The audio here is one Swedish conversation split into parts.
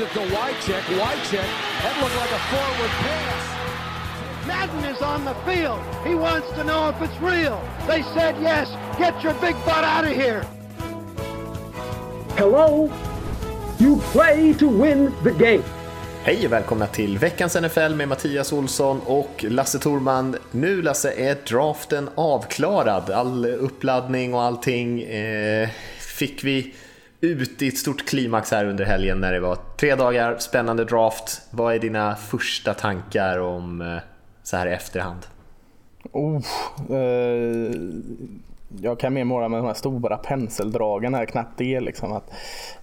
It to Wycheck. Wycheck, that looked like a forward pass. Madden is on the field. He wants to know if it's real. They said yes. Get your big butt out of here. Hello? You play to win the game. Hej och välkomna till veckans NFL med Mattias Olsson och Lasse Torman. Nu Lasse är draften avklarad. All uppladdning och allting eh, fick vi ut i ett stort klimax här under helgen när det var tre dagar, spännande draft. Vad är dina första tankar om eh, så här i efterhand? Oh, eh, jag kan mer måla med de här stora penseldragen här, knappt det liksom. Att,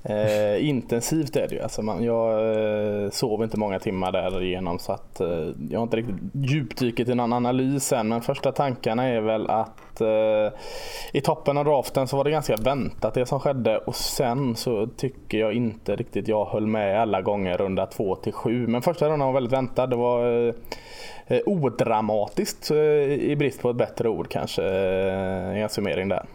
eh, intensivt är det ju. Alltså man, jag eh, sov inte många timmar därigenom så att eh, jag har inte riktigt djupdykt i någon analys än. Men första tankarna är väl att eh, i toppen av draften så var det ganska väntat det som skedde och sen så tycker jag inte riktigt jag höll med alla gånger runda 2 till 7. Men första rundan var väldigt väntad. Det var eh, eh, odramatiskt eh, i brist på ett bättre ord kanske eh, i en summering där.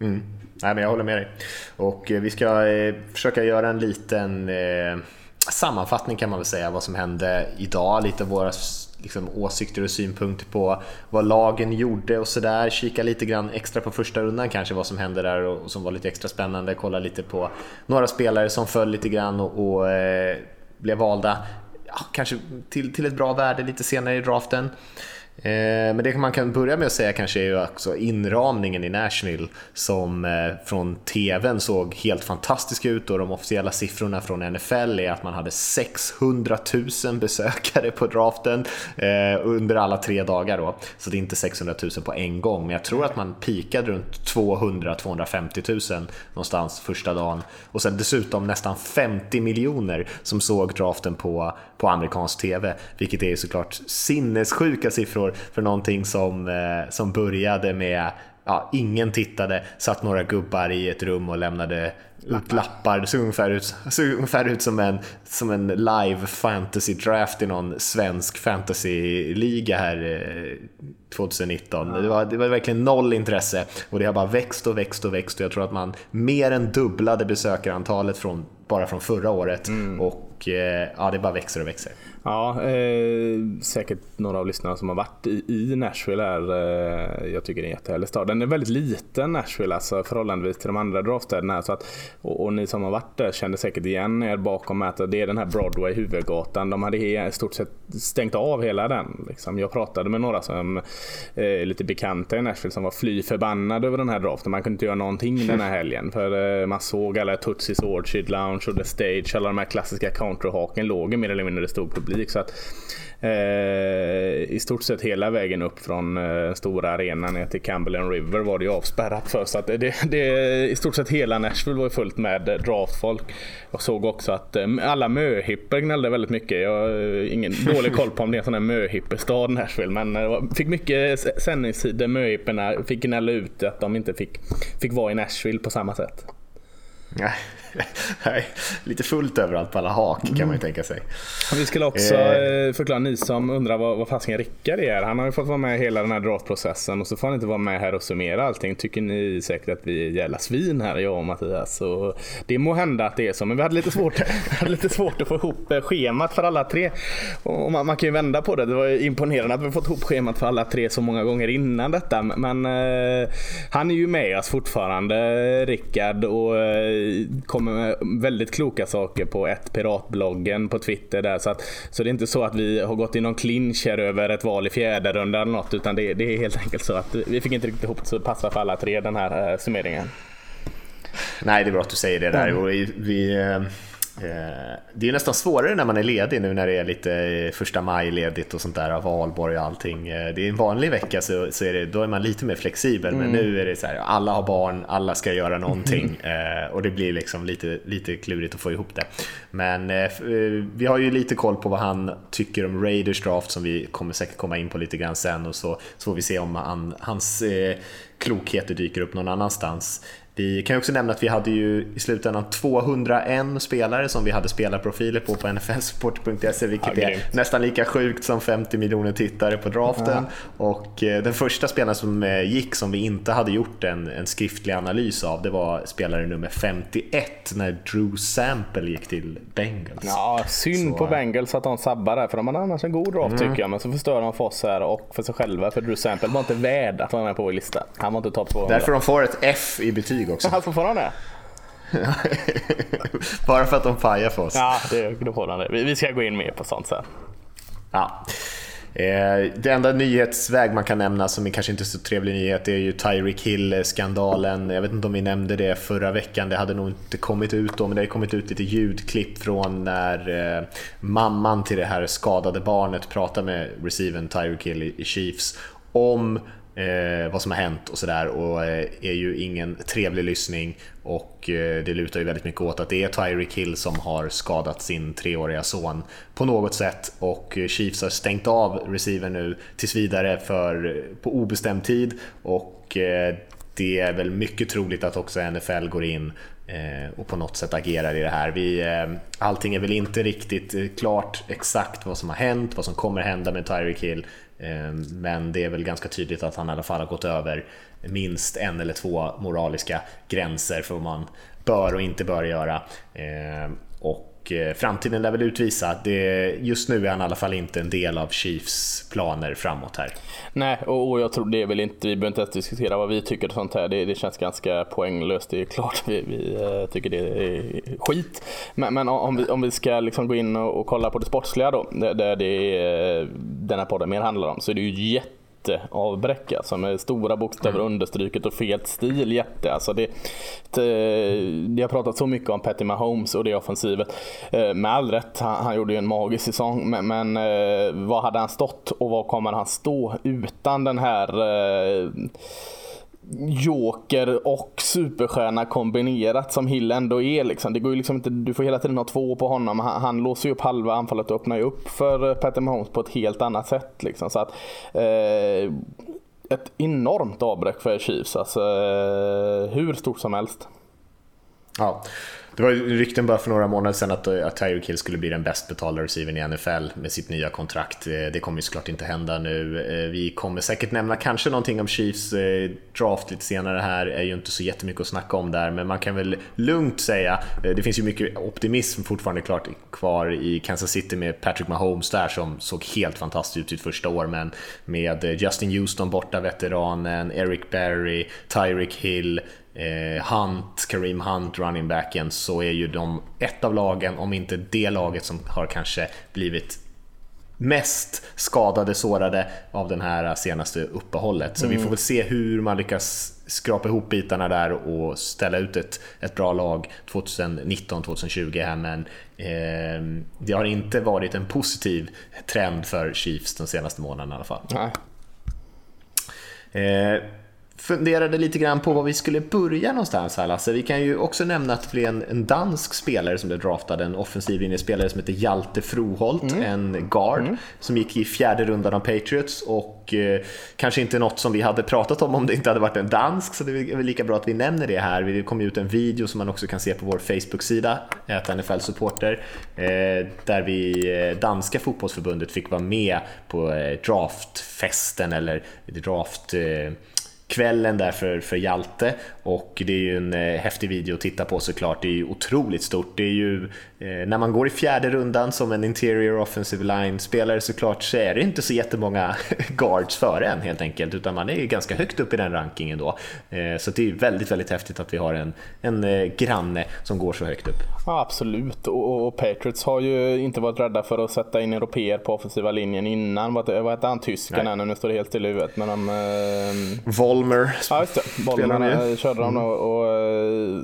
Mm. Nej, men jag håller med dig. Och eh, vi ska eh, försöka göra en liten sammanfattning kan man väl säga vad som hände idag. Lite våra liksom, åsikter och synpunkter på vad lagen gjorde och sådär. Kika lite grann extra på första rundan kanske vad som hände där och, och som var lite extra spännande. Kolla lite på några spelare som föll lite grann och, och eh, blev valda ja, kanske till, till ett bra värde lite senare i draften. Eh, men det man kan börja med att säga kanske är ju också inramningen i Nashville som eh, från TVn såg helt fantastisk ut och de officiella siffrorna från NFL är att man hade 600 000 besökare på draften eh, under alla tre dagar då. Så det är inte 600 000 på en gång, men jag tror att man pikade runt 200-250 000 någonstans första dagen och sen dessutom nästan 50 miljoner som såg draften på, på amerikansk TV, vilket är såklart sinnessjuka siffror för, för någonting som, eh, som började med ja, ingen tittade, satt några gubbar i ett rum och lämnade ut lappar. Såg ungefär ut, såg ungefär ut som, en, som en live fantasy draft i någon svensk fantasy-liga här eh, 2019. Ja. Det, var, det var verkligen noll intresse och det har bara växt och växt och växt och jag tror att man mer än dubblade besökarantalet från, bara från förra året mm. och eh, ja, det bara växer och växer. Ja, eh, säkert några av lyssnarna som har varit i, i Nashville är, Eh, jag tycker det är en jättehärlig stad. Den är väldigt liten Nashville alltså förhållandevis till de andra draftstäderna. Så att, och, och, ni som har varit där känner säkert igen er bakom att det är den här Broadway, huvudgatan. De hade i stort sett stängt av hela den. Liksom. Jag pratade med några som eh, lite bekanta i Nashville som var fly förbannade över den här draften. Man kunde inte göra någonting den här helgen. För eh, man såg alla Tootsies Orchid Lounge och The Stage, alla de här klassiska countryhaken låg mer eller mindre stor publik. Så att, eh, I stort sett hela vägen upp från eh, stora arenan ner till Cumberland River var det ju avspärrat för. Så att det, det, I stort sett hela Nashville var ju fullt med draftfolk. Jag såg också att eh, alla möhipper gnällde väldigt mycket. Jag har eh, ingen dålig koll på om det är en sån här möhippestad Nashville. Men eh, fick mycket sändningstider. Möhipporna fick gnälla ut att de inte fick, fick vara i Nashville på samma sätt. Nej, lite fullt överallt på alla hak kan man ju tänka sig. Vi skulle också eh. förklara, ni som undrar vad, vad fasiken Rickard är. Han har ju fått vara med i hela den här draftprocessen och så får han inte vara med här och summera allting. Tycker ni säkert att vi är jävla svin här, jag och Mattias. Så det må hända att det är så, men vi hade lite svårt, hade lite svårt att få ihop eh, schemat för alla tre. Och man, man kan ju vända på det. Det var imponerande att vi fått ihop schemat för alla tre så många gånger innan detta. Men eh, han är ju med oss fortfarande, Rickard. Och eh, kommer med väldigt kloka saker på ett piratbloggen på Twitter där. Så, att, så det är inte så att vi har gått i någon clinch här över ett val i fjärde runda eller något. Utan det, det är helt enkelt så att vi fick inte riktigt ihop så det passar för alla tre den här eh, summeringen. Nej, det är bra att du säger det där. Mm. Vi, vi, Eh, det är nästan svårare när man är ledig nu när det är lite eh, första maj ledigt och sånt där av valborg och allting. Eh, det är en vanlig vecka så, så är det, då är man lite mer flexibel mm. men nu är det så här, alla har barn, alla ska göra någonting mm. och det blir liksom lite, lite klurigt att få ihop det. Men vi har ju lite koll på vad han tycker om Raiders draft som vi kommer säkert komma in på lite grann sen och så, så får vi se om han, hans klokheter dyker upp någon annanstans. Vi kan också nämna att vi hade ju i slutändan 201 spelare som vi hade spelarprofiler på på nflsport.se vilket Ja, är nästan lika sjukt som 50 miljoner tittare på draften. Och eh, den första spelaren som eh, gick som vi inte hade gjort en, en skriftlig analys av det var spelare nummer 51 när Drew Sample gick till Bengals. Ja, synd Så- på Bengals att de sabbar där för de hade annars en god draft tycker jag. Men så förstör de för oss här och för sig själva. För Drew Sample var inte värd att vara med på vår lista. Han var inte topp 200. Därför de får ett F i betyg också. Han får fortfarande Bara för att de pajar för oss. Ja, det, då får han det. Vi, ska gå in mer på sånt sen. Ja. Eh, Det enda nyhetsväg man kan nämna som är kanske inte så trevlig nyhet är ju Tyreek Hill-skandalen. Jag vet inte om vi nämnde det förra veckan, det hade nog inte kommit ut då, men det har kommit ut lite ljudklipp från när eh, mamman till det här skadade barnet pratar med receiven Tyreek Hill i Chiefs om eh, vad som har hänt och sådär och eh, är ju ingen trevlig lyssning och eh, det lutar ju väldigt mycket åt att det är Tyreek Hill som har skadat sin treåriga son på något sätt och eh, Chiefs har stängt av receiver nu tills vidare för, eh, på obestämd tid och eh, det är väl mycket troligt att också NFL går in eh, och på något sätt agerar i det här. Vi, allting är väl inte riktigt klart exakt vad som har hänt, vad som kommer hända med Tyreek Hill. Ehm, men det är väl ganska tydligt att han i alla fall har gått över minst en eller två moraliska gränser för vad man bör och inte bör göra. Ehm, och och eh, framtiden lär väl utvisa. Det, just nu är han i alla fall inte en del av Chiefs planer framåt här. Nej, och, och jag tror det är väl inte, vi behöver inte ens diskutera vad vi tycker och sånt här. Det, det känns ganska poänglöst. Det är klart vi, vi eh, tycker det är skit. Men, men om, vi, om vi ska liksom gå in och, och kolla på det sportsliga då, där, det, det är, den här podden mer handlar om, så är det ju jätteavbräck alltså med stora bokstäver understruket och fel stil jätte. Alltså det, det, det har pratat så mycket om Patty Mahomes och det offensivet. Eh, Med all rätt, han, han gjorde ju en magisk säsong. Men, men eh, vad hade han stått och vad kommer han stå utan den här eh, Joker och superstjärna kombinerat som Hill ändå är. Liksom. Det går ju liksom inte, du får hela tiden ha två på honom. Han, han låser ju upp halva anfallet och öppnar ju upp för eh, Patrick Mahomes på ett helt annat sätt. Liksom. Så att, eh, ett enormt avbräck för Chiefs. Alltså, eh, hur stort som helst. Ja, det var ju rykten bara för några månader sedan att, eh, att Tyreek Hill skulle bli den bäst betalda receivern i NFL med sitt nya kontrakt. Eh, det kommer ju såklart inte hända nu. Eh, vi kommer säkert nämna kanske någonting om Chiefs draft lite senare här. är ju inte så jättemycket att snacka om där, men man kan väl lugnt säga, det finns ju mycket optimism fortfarande klart kvar i Kansas City med Patrick Mahomes där som såg helt fantastiskt ut sitt första år, men med Justin Houston borta, veteranen, Eric Berry, Tyreek Hill, Hunt, Kareem Hunt, running backen, så är ju de ett av lagen, om inte det laget som har kanske blivit mest skadade, sårade av den här senaste uppehållet. Så vi får väl se hur man lyckas skrapa ihop bitarna där och ställa ut ett, ett bra lag 2019-2020 här, men eh, det har inte varit en positiv trend för Chiefs de senaste månaderna i alla fall. Nej. Eh, funderade lite grann på var vi skulle börja någonstans här Lasse. Vi kan ju också nämna att det blev en, en dansk spelare som blev draftad, en offensiv linjespelare som heter Hjalte Froholt, en guard som gick i fjärde rundan av Patriots och eh, kanske inte något som vi hade pratat om om det inte hade varit en dansk, så det är väl lika bra att vi nämner det här. Det kom ju ut en video som man också kan se på vår Facebook-sida, NFL Supporter, eh, där vi, eh, danska fotbollsförbundet fick vara med på eh, draftfesten eller draft eh, kvällen där för, för Hjalte och det är ju en eh, häftig video att titta på såklart. Det är ju otroligt stort. Det är ju, när man går i fjärde rundan som en interior offensive line-spelare såklart så är det inte så jättemånga guards före en helt enkelt utan man är ju ganska högt upp i den rankingen då. Eh, så det är väldigt, väldigt häftigt att vi har en, en eh, granne som går så högt upp. Ja, absolut. Och, och Patriots har ju inte varit rädda för att sätta in europeer på offensiva linjen innan. Vad, hette han, tysken nu? Står det helt still i huvudet. Men de, eh, Volmer Ja just det, eh, körde de och, och eh,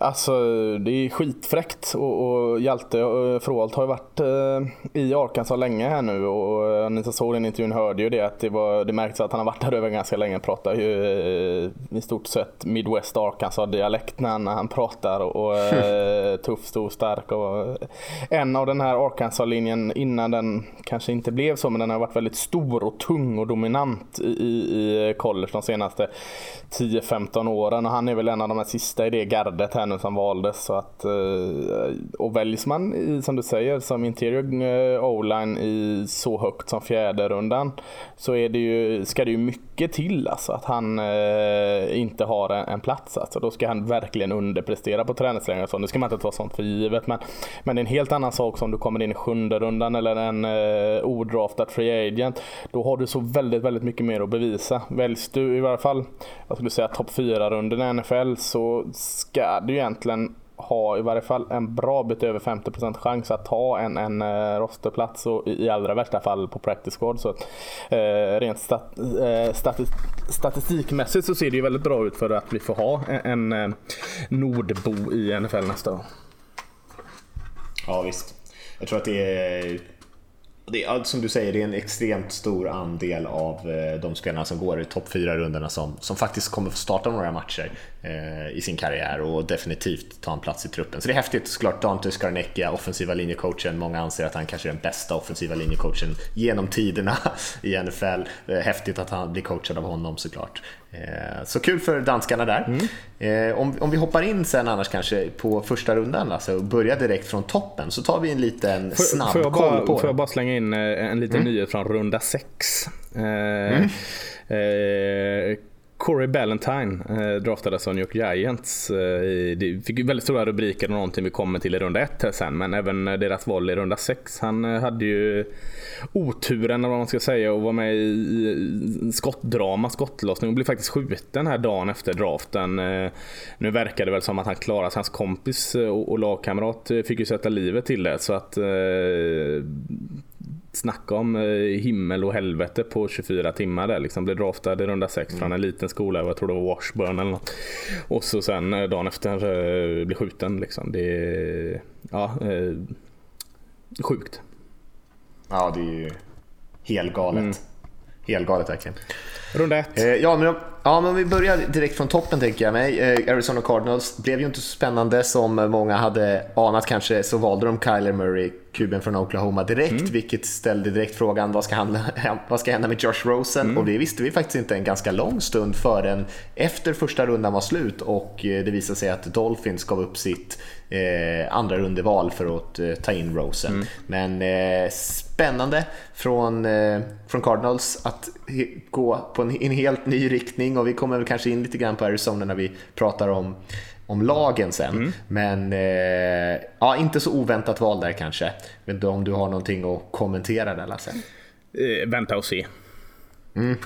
Alltså det är skitfräckt. Och, och Hjalte eh, Froholt har ju varit eh, i Arkansas länge här nu. Och eh, ni som såg den intervjun hörde ju det att det, var, det märks att han har varit där över ganska länge. Pratar ju eh, i stort sett Midwest Arkansas dialekt när han, när han pratar. Och eh, tuff, stor, stark. Och, en av den här Arkansas-linjen innan den kanske inte blev så men den har varit väldigt stor och tung och dominant i, i college de senaste 10-15 åren. Och han är väl en av de här sista i det gardet här nu som valdes. Så att, eh, och väljs man i, som du säger som interior eh, o-line i så högt som fjärde rundan så är det ju, ska det ju mycket till alltså att han eh, inte har en, en, plats. Alltså. Då ska han verkligen underprestera på träningsläger. Nu ska man inte ta sånt för givet men, men det är en helt annan sak om du kommer in i sjunde rundan eller en eh, odraftad free agent. Då har du så väldigt, väldigt mycket mer att bevisa. Väljs du i varje fall, jag skulle säga topp 4-runden i NFL så ska du egentligen ha i varje fall en bra bit över 50% chans att ta en, en eh, rosterplats och i, allra värsta fall på practice squad. Så, eh, rent stat, eh, statis, statistikmässigt så ser det ju väldigt bra ut för att vi får ha en, en eh, nordbo i NFL nästa år. Ja visst. Jag tror att det är det är, som du säger, det är en extremt stor andel av eh, de spelarna som går i topp 4-rundorna som, som faktiskt kommer få starta några matcher i sin karriär och definitivt ta en plats i truppen. Så det är häftigt såklart. Dante Scarnecchia, offensiva linjecoachen. Många anser att han kanske är den bästa offensiva linjecoachen genom tiderna i NFL. Häftigt att han blir coachad av honom såklart. Eh, så kul för danskarna där. Mm. Om, om vi hoppar in sen annars kanske på första rundan alltså, och börjar direkt från toppen så tar vi en liten snabb får, får koll på Får jag bara slänga in en liten mm. nyhet från runda 6? Mm. Eh, Corey Ballantyne eh, draftades av New York Giants. Eh, det fick väldigt stora rubriker och någonting vi kommer till i runda ett här sen. Men även eh, deras val i runda sex. Han eh, hade ju oturen, eller vad man ska säga, att vara med i skottdrama, skottlossning och blev faktiskt skjuten här dagen efter draften. Eh, nu verkar det väl som att han klarade Hans kompis eh, och, och lagkamrat eh, fick ju sätta livet till det. Så att eh, snacka om eh, himmel och helvete på 24 timmar där. Liksom blev draftad i runda 6 mm. från en liten skola, jag tror det var Washburn eller något. Och så sen eh, dagen efter eh, blir skjuten liksom. Det är ja, sjukt. Ja, det är ju helgalet. Mm. Helgalet verkligen. Runda 1. Eh, ja, men Ja, men vi börjar direkt från toppen tänker jag mig. Eh, Arizona Cardinals blev ju inte så spännande som många hade anat kanske, så valde de Kyler Murray, kuben från Oklahoma direkt, mm. vilket ställde direkt frågan vad ska, handla, vad ska hända med Josh Rosen? Mm. Och det visste vi faktiskt inte en ganska lång stund förrän efter första rundan var slut och eh, det visade sig att Dolphins gav upp sitt eh, andra rundeval för att eh, ta in Rosen. Mm. Men eh, spännande från, eh, från Cardinals att gå på en, en helt ny riktning och vi kommer väl kanske in lite grann på Arizona när vi pratar om, om lagen sen. Mm. Men eh, ja, inte så oväntat val där kanske. Jag vet inte om du har någonting att kommentera där Lasse? Eh, vänta och se. Mm.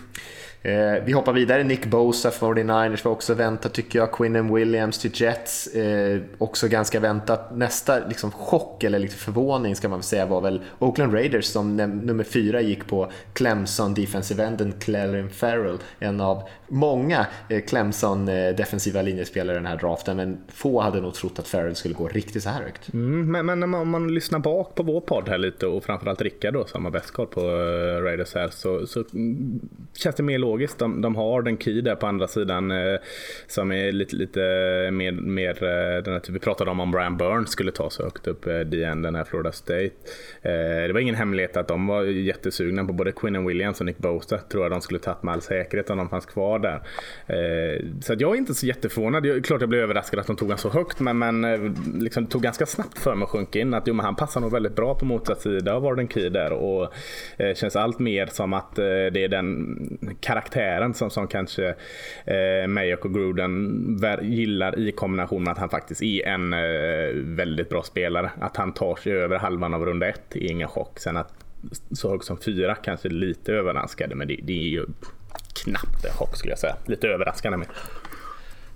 Eh, vi hoppar vidare. Nick Bosa, 49ers var också väntat tycker jag. Quinnen Williams till Jets, eh, också ganska väntat. Nästa liksom, chock eller liksom, förvåning ska man väl säga var väl Oakland Raiders som nummer fyra gick på Clemson defensive enden Clarin Farrell. En av många eh, Clemson eh, defensiva linjespelare i den här draften men få hade nog trott att Farrell skulle gå riktigt så här högt. Mm, men, men om man lyssnar bak på vår podd här lite och framförallt Rickard då som har bäst koll på uh, Raiders här så, så mm, känns det mer logiskt. De, de har den key där på andra sidan eh, som är lite, lite mer, mer eh, den här, typ vi pratade om om Brian Burns skulle ta så högt upp eh, DN, den här Florida State. Eh, det var ingen hemlighet att de var jättesugna på både Quinn Williams och Nick Bosa tror jag de skulle tagit med all säkerhet om de fanns kvar där. Eh, så jag är inte så jätteförvånad. Jag, klart jag blev överraskad att de tog honom så högt men, men eh, liksom, det tog ganska snabbt för mig att sjunka in att jo, men han passar nog väldigt bra på motsatt sida av Warden Key där och eh, känns allt mer som att eh, det är den karaktären som, som kanske eh, Mayock och Gruden gillar i kombination med att han faktiskt är en eh, väldigt bra spelare. Att han tar sig över halvan av runda ett är ingen chock. Sen att så högt som fyra kanske lite överraskade men det, det är ju knappt en chock skulle jag säga. Lite överraskande med.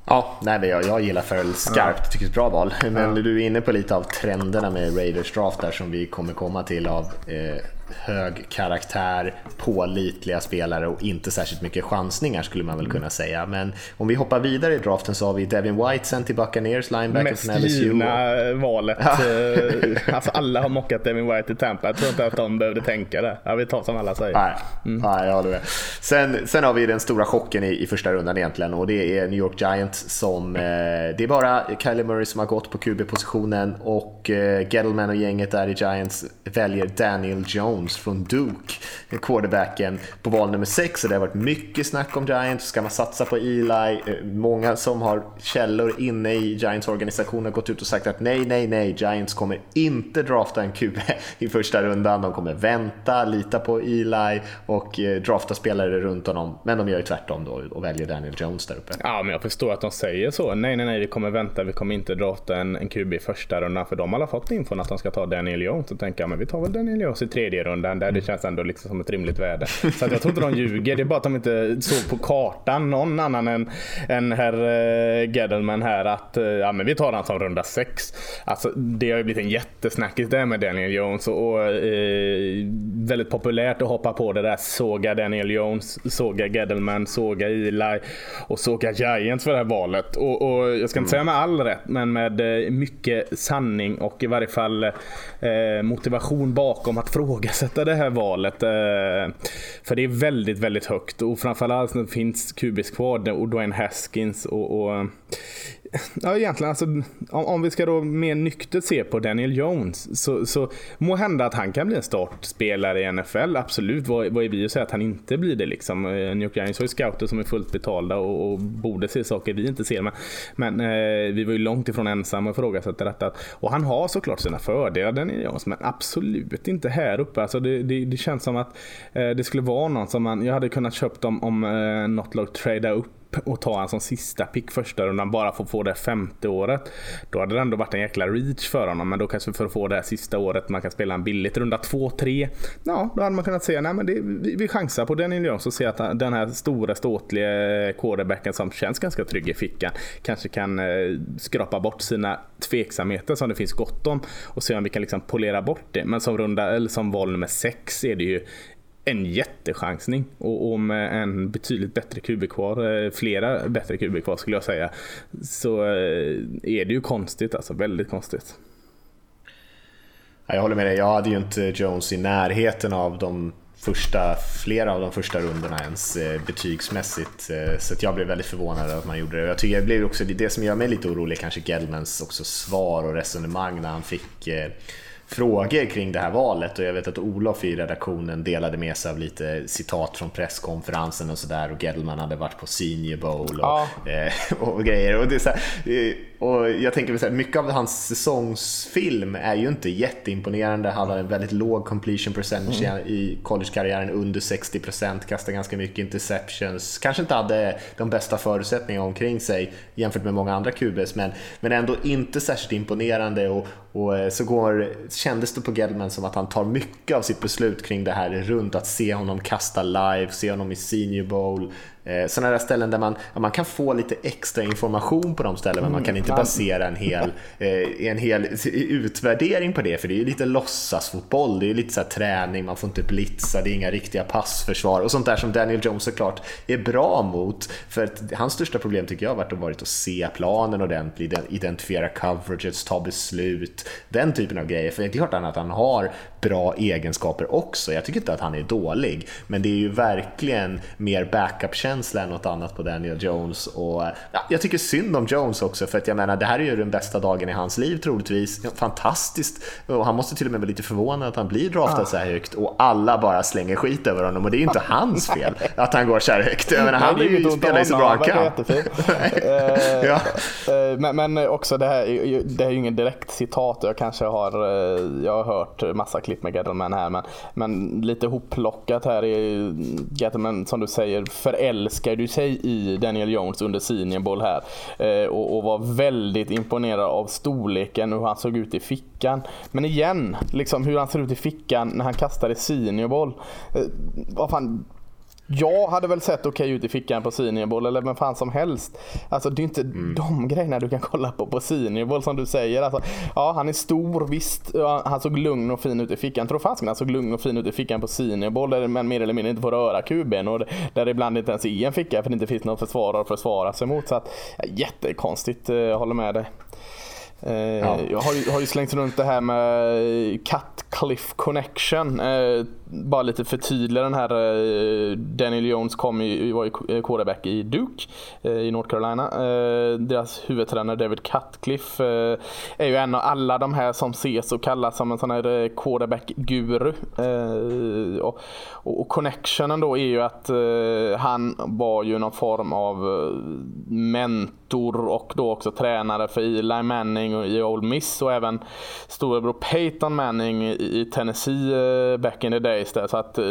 Ja, nej, men jag, jag gillar Farrell skarpt, ja. tycker det är ett bra val. Men ja. du är inne på lite av trenderna med Raiders draft där som vi kommer komma till av eh, hög karaktär, pålitliga spelare och inte särskilt mycket chansningar skulle man väl kunna säga. Men om vi hoppar vidare i draften så har vi Devin White sen till Buccaneers, linebacker Mest från LSU. givna valet. Eh, alltså alla har mockat Devin White i Tampa. Jag tror inte att de behövde tänka det. Ja, vi tar som alla säger. Nej, nej jag håller. Sen, sen har vi den stora chocken i, i första rundan egentligen och det är New York Giants som... Eh, det är bara Kylie Murray som har gått på QB-positionen och eh, Gettleman och gänget där i Giants väljer Daniel Jones från Duke, quarterbacken, på val nummer 6. Det har varit mycket snack om Giants. Ska man satsa på Eli? Eh, många som har källor inne i Giants organisation har gått ut och sagt att nej, nej, nej, Giants kommer inte drafta en QB i första rundan. De kommer vänta, lita på Eli och eh, drafta spelare runt honom. Men de gör ju tvärtom då och väljer Daniel Jones där uppe. Ja, men jag förstår att de säger så. Nej, nej, nej, vi kommer vänta. Vi kommer inte drafta en, en QB i första rundan. För de har alla fått infon att de ska ta Daniel Jones. Så tänker jag, men vi tar väl Daniel Jones i tredje rundan. Där det känns ändå liksom som ett rimligt värde. Så att jag tror inte de ljuger. Det är bara att de inte såg på kartan någon annan än, än herr uh, här att eh, ja, men vi tar han som runda sex. Alltså, det har ju blivit en jättesnackis där med Daniel Jones och, och eh, väldigt populärt att hoppa på det där såga Daniel Jones, såga Gedelman, såga Eli och såga Giants för det här valet. Och, och jag ska inte säga med all rätt, men med mycket sanning och i varje fall eh, motivation bakom att fråga ifrågasätta det här valet. Eh, för det är väldigt, väldigt högt och framförallt finns Kubis kvar och Dwayne Haskins och, och Ja, egentligen alltså, om, om, vi ska då mer nyktert se på Daniel Jones så, så må hända att han kan bli en startspelare i NFL. Absolut, vad, vad är vi att säga att han inte blir det liksom? Eh, New York Giants har ju scouter som är fullt betalda och, och borde se saker vi inte ser. Men, men eh, vi var ju långt ifrån ensamma och ifrågasätta detta. Och han har såklart sina fördelar Daniel Jones, men absolut inte här uppe. Alltså det, det, det känns som att eh, det skulle vara någon som man, jag hade kunnat köpt om, om eh, Notlock trada upp och ta han som sista pick första rundan bara för att få det femte året. Då hade det ändå varit en jäkla reach för honom. Men då kanske för att få det här sista året man kan spela en billigt. Runda 2-3. Ja, då hade man kunnat säga nej men det, vi, vi chansar på Daniel Jones och ser att den här stora ståtliga quarterbacken som känns ganska trygg i fickan kanske kan eh, skrapa bort sina tveksamheter som det finns gott om och se om vi kan liksom polera bort det. Men som runda eller som val nummer 6 är det ju en jättechansning och, och med en betydligt bättre QB kvar, eh, flera bättre QB kvar skulle jag säga, så eh, är det ju konstigt alltså, väldigt konstigt. Jag håller med dig, jag hade ju inte Jones i närheten av de första, flera av de första rundorna ens eh, betygsmässigt. Så jag blev väldigt förvånad att man gjorde det. Jag tycker det blev också det som gör mig lite orolig, kanske Gellmans också svar och resonemang när han fick frågor kring det här valet och jag vet att Olof i redaktionen delade med sig av lite citat från presskonferensen och sådär och Gettleman hade varit på Senior Bowl och, ja. eh, och grejer. Och, det så här, eh, och jag tänker så här, mycket av hans säsongsfilm är ju inte jätteimponerande. Han hade en väldigt låg completion percentage mm. i collegekarriären, under 60%, kastade ganska mycket interceptions. Kanske inte hade de bästa förutsättningarna omkring sig jämfört med många andra QBs, men, men ändå inte särskilt imponerande. Och, och eh, så går, kändes det på Gettleman som att han tar mycket av sitt beslut kring det här runt att se honom kasta live, se honom i Senior Bowl, Eh, sådana där ställen där man, man kan få lite extra information på de ställen men man kan mm, inte basera en hel, eh, en hel utvärdering på det för det är ju lite låtsasfotboll, det är lite så träning, man får inte blitza, det är inga riktiga passförsvar och sånt där som Daniel Jones såklart är bra mot. För att hans största problem tycker jag har varit att, varit att se planen ordentligt, identifiera coverages, ta beslut, den typen av grejer. För det är klart att han har bra egenskaper också. Jag tycker inte att han är dålig, men det är ju verkligen mer backup-känsla än något annat på Daniel Jones. Och, ja, jag tycker synd om Jones också, för att jag menar, det här är ju den bästa dagen i hans liv troligtvis. Fantastiskt! Och han måste till och med vara lite förvånad att han blir draftad ah. så här högt och alla bara slänger skit över honom och det är ju inte hans fel att han går så här högt. Jag menar, han Nej, ju, spelar ju så bra han kan. ja. Eh, men, men också det här, det här är ju ingen direkt citat, jag kanske har, eh, jag har hört massa klipp med Gettleman här men, men lite hopplockat här är Gettleman som du säger förälskar du sig i Daniel Jones under Senior Bowl här eh, och, och, var väldigt imponerad av storleken och hur han såg ut i fickan. Men igen, liksom hur han ser ut i fickan när han kastar i Senior Bowl. Eh, vad fan, jag hade väl sett okej okay ut i fickan på Senior Bowl eller vem fan som helst. Alltså det är inte mm. de grejerna du kan kolla på på Senior Bowl som du säger. Alltså, ja, han är stor, visst. Han såg lugn och fin ut i fickan. Tror fasiken han såg lugn och fin ut i fickan på Senior Bowl där man mer eller mindre inte får röra kuben och där det ibland inte ens är en ficka för det inte finns någon försvarare att försvara sig mot. Så att, ja, jättekonstigt, jag håller med dig. Eh, ja. Jag har ju, har ju, slängt runt det här med Cut Cliff Connection. Eh, bara lite förtydliga den här. Eh, Daniel Jones kom ju, var ju quarterback i Duke i North Carolina. Deras huvudtränare David Cutcliffe är ju en av alla de här som ses och kallas som en sån här quarterback-guru. Och, och connectionen då är ju att han var ju någon form av mentor och då också tränare för Eli Manning i Old Miss och även storebror Peyton Manning i Tennessee eh, back in the days. Där. Så att eh,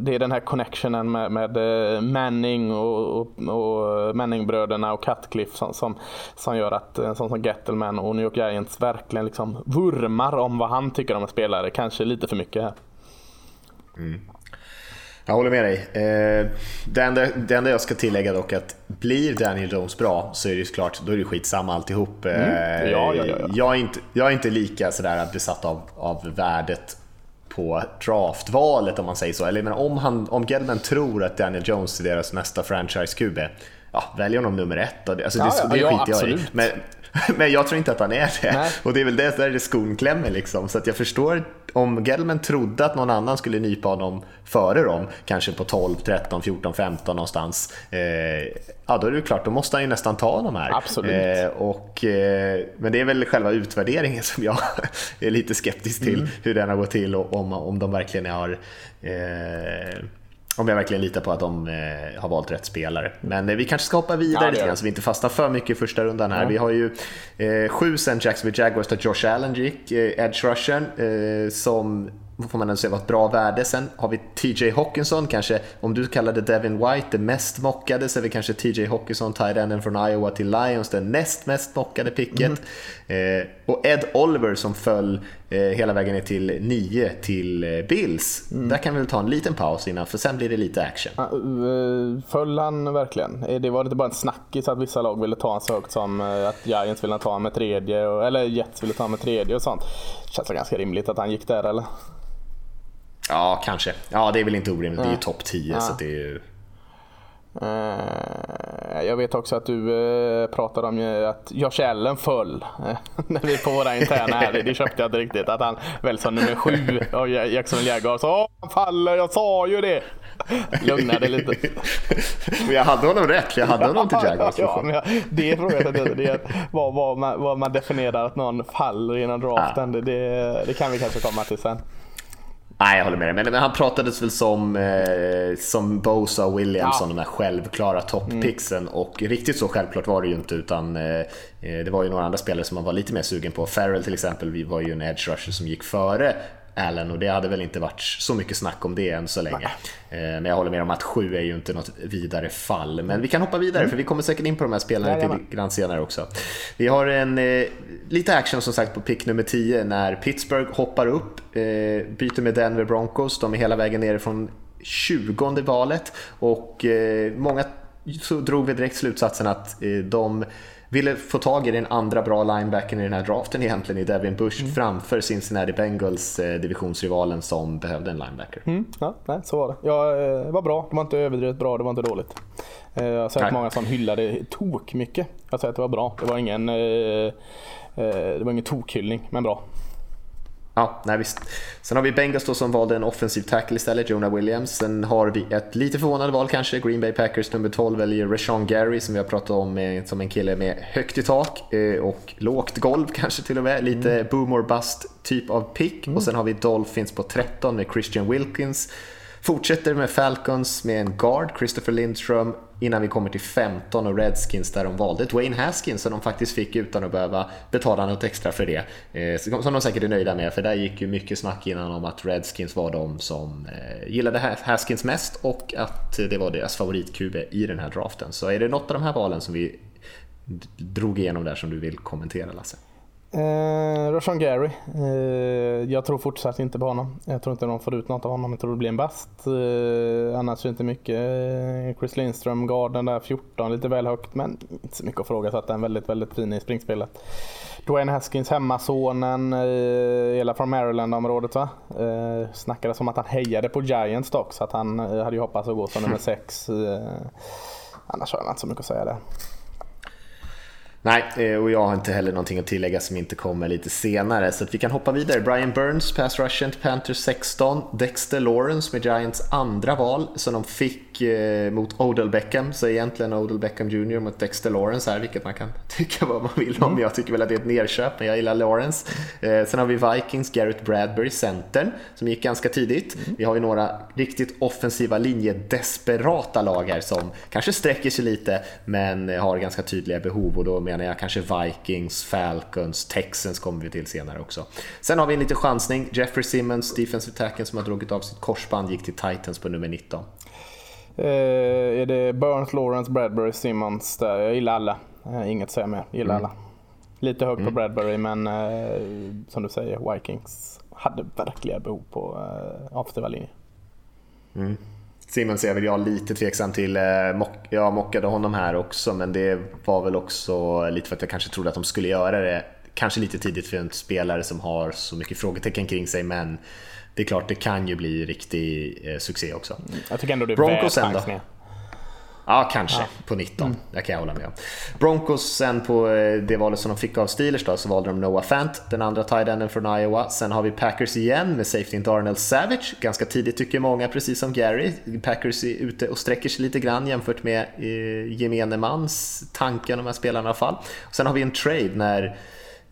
det är den här connectionen med, med eh, Manning och, och, och Manningbröderna och Cutcliffe som, som, som gör att en sån som Gettleman och New York Giants verkligen liksom vurmar om vad han tycker om en spelare. Kanske lite för mycket här. Mm. Jag håller med dig. Eh, det, enda, det enda jag ska tillägga dock att blir Daniel Jones bra så är det ju såklart, då är det skitsamma alltihop. Mm. Eh, ja, ja, ja, ja, Jag, är inte, jag är inte lika sådär besatt av, av värdet på draftvalet om man säger så. Eller men om, han, om Gedman tror att Daniel Jones är deras nästa franchise-QB, ja, välj honom nummer ett. Alltså, det, det skiter jag i. Men, men jag tror inte att han är det. Nej. Och det är väl det där det skon klämmer liksom. Så att jag förstår om Gelman trodde att någon annan skulle nypa honom före dem, kanske på 12, 13, 14, 15 någonstans. Eh, ja, då är det klart, då måste han ju nästan ta honom här. Absolut. Eh, och, eh, men det är väl själva utvärderingen som jag är lite skeptisk till, mm. hur den har gått till och om, om de verkligen har eh, om jag verkligen litar på att de eh, har valt rätt spelare. Men eh, vi kanske ska hoppa vidare ja, lite grann så vi inte fastnar för mycket i första rundan här. Ja. Vi har ju eh, sju sen Jacksonville Jaguars där Josh Allen gick, eh, edge rushen, eh, som får man ändå säga var ett bra värde. Sen har vi TJ Hawkinson, kanske om du kallade Devin White det mest mockade så är vi kanske TJ Hawkinson, tight från Iowa till Lions, det näst mest mockade picket. Mm. Eh, och Ed Oliver som föll eh, hela vägen ner till 9 till eh, Bills. Mm. Där kan vi väl ta en liten paus innan, för sen blir det lite action. Uh, föll han verkligen? Eh, det var inte bara en snackis att vissa lag ville ta honom så högt som eh, att Giants ville ta honom med tredje, eller Jets ville ta honom med tredje och sånt. Känns det ganska rimligt att han gick där eller? Ja, kanske. Ja, det är väl inte orimligt. Det är ju topp 10 ja. så det är ju... Uh, jag vet också att du uh, pratade om att Josh Allen föll när vi på våra interna här. Det köpte jag inte riktigt. Att han väl som nummer sju av Jackson Jaguar sa han faller, jag sa ju det. Lugnade lite. men jag hade honom rätt, jag hade honom till Jaguars. ja, men jag, det frågar jag inte. Vad, vad, man, vad man definierar att någon faller innan draften. Det, det, det kan vi kanske komma till sen. Nej, jag håller med dig. Men, men han pratades väl som, eh, som Bosa och Williams, ja. de där självklara topppicksen. Mm. Och riktigt så självklart var det ju inte, utan eh, eh, det var ju några andra spelare som man var lite mer sugen på. Farrell till exempel, vi var ju en edge rusher som gick före allen och det hade väl inte varit så mycket snack om det än så länge. Nej. Eh, men jag håller med om att 7 är ju inte något vidare fall. Men vi kan hoppa vidare mm. för vi kommer säkert in på de här spelarna lite grann senare också. Vi har en, eh, lite action som sagt på pick nummer 10 när Pittsburgh hoppar upp, eh, byter med Denver Broncos. De är hela vägen ner från 20 valet och eh, många så drog vi direkt slutsatsen att eh, de ville få tag i den andra bra linebacken i den här draften egentligen i Devin Bush mm. framför Cincinnati Bengals, eh, divisionsrivalen som behövde en linebacker. Mm, ja, nej, så var det. Ja, det var bra. Det var inte överdrivet bra, det var inte dåligt. Eh, jag har sett många som hyllade tok mycket. Jag säger att det var bra. Det var ingen, eh, det var ingen tokhyllning, men bra. Ja, nej visst. Sen har vi Bengals då som valde en offensiv tackle istället, Jonah Williams. Sen har vi ett lite förvånande val kanske, Green Bay Packers nummer 12 väljer Rashawn Gary som vi har pratat om som en kille med högt i tak eh, och lågt golv kanske till och med. Lite mm. boom or bust typ av pick. Mm. Och sen har vi Dolphins på 13 med Christian Wilkins. Fortsätter med Falcons med en guard, Christopher Lindström, innan vi kommer till 15 och Redskins där de valde Dwayne Haskins som de faktiskt fick utan att behöva betala något extra för det. Eh, som de säkert är nöjda med, för där gick ju mycket snack innan om att Redskins var de som eh, gillade Haskins mest och att det var deras favorit-QB i den här draften. Så är det något av de här valen som vi drog igenom där som du vill kommentera Lasse? Eh, Roshan Gary. Eh, jag tror fortsatt inte på honom. Jag tror inte de får ut något av honom. Jag tror det blir en bast. Eh, annars är det inte mycket. Eh, Chris Lindström, garden där 14, lite väl högt men inte så mycket att fråga. Så att den är väldigt, väldigt fin i springspelet. Dwayne Haskins hemmasonen, eh, hela från Maryland-området va. Eh, snackades om att han hejade på Giants dock så att han eh, hade ju hoppats att gå som nummer 6. Eh, annars har jag inte så mycket att säga där. Nej, eh, och jag har inte heller någonting att tillägga som inte kommer lite senare. Så att vi kan hoppa vidare. Brian Burns, pass rushing till Panthers 16. Dexter Lawrence med Giants andra val som de fick eh, mot Odell Beckham. Så egentligen Odell Beckham Jr mot Dexter Lawrence här, vilket man kan tycka vad man vill om. Jag tycker väl att det är ett nerköp, men jag gillar Lawrence. Eh, sen har vi Vikings, Garrett Bradbury, centern, som gick ganska tidigt. Vi har ju några riktigt offensiva linjedesperata lag här som kanske sträcker sig lite, men har ganska tydliga behov. Och då menar jag kanske Vikings, Falcons, Texans kommer vi till senare också. Sen har vi en liten chansning. Jeffrey Simmons, defensive tacken som har dragit av sitt korsband, gick till Titans på nummer 19. Eh, är det Burns, Lawrence, Bradbury, Simmons? Där? Jag gillar alla. Eh, inget att säga mer. Gillar mm. alla. Lite högt mm. på Bradbury men eh, som du säger, Vikings hade verkliga behov på eh, offensiva linjen. Mm. Simmons är väl jag lite tveksam till. Eh, jag mockade honom här också, men det var väl också lite för att jag kanske trodde att de skulle göra det. Kanske lite tidigt för en spelare som har så mycket frågetecken kring sig, men det är klart det kan ju bli riktig eh, succé också. Jag tycker ändå det är Broncos väl chans med. Ja, kanske ja. på 19. Mm. Det kan jag hålla med om. Broncos sen på eh, det valet som de fick av Steelers då, så valde de Noah Fant, den andra tight från Iowa. Sen har vi Packers igen med safety Darnell Savage. Ganska tidigt tycker många, precis som Gary. Packers är ute och sträcker sig lite grann jämfört med eh, gemene mans tanken om de här spelarna i alla fall. sen har vi en trade när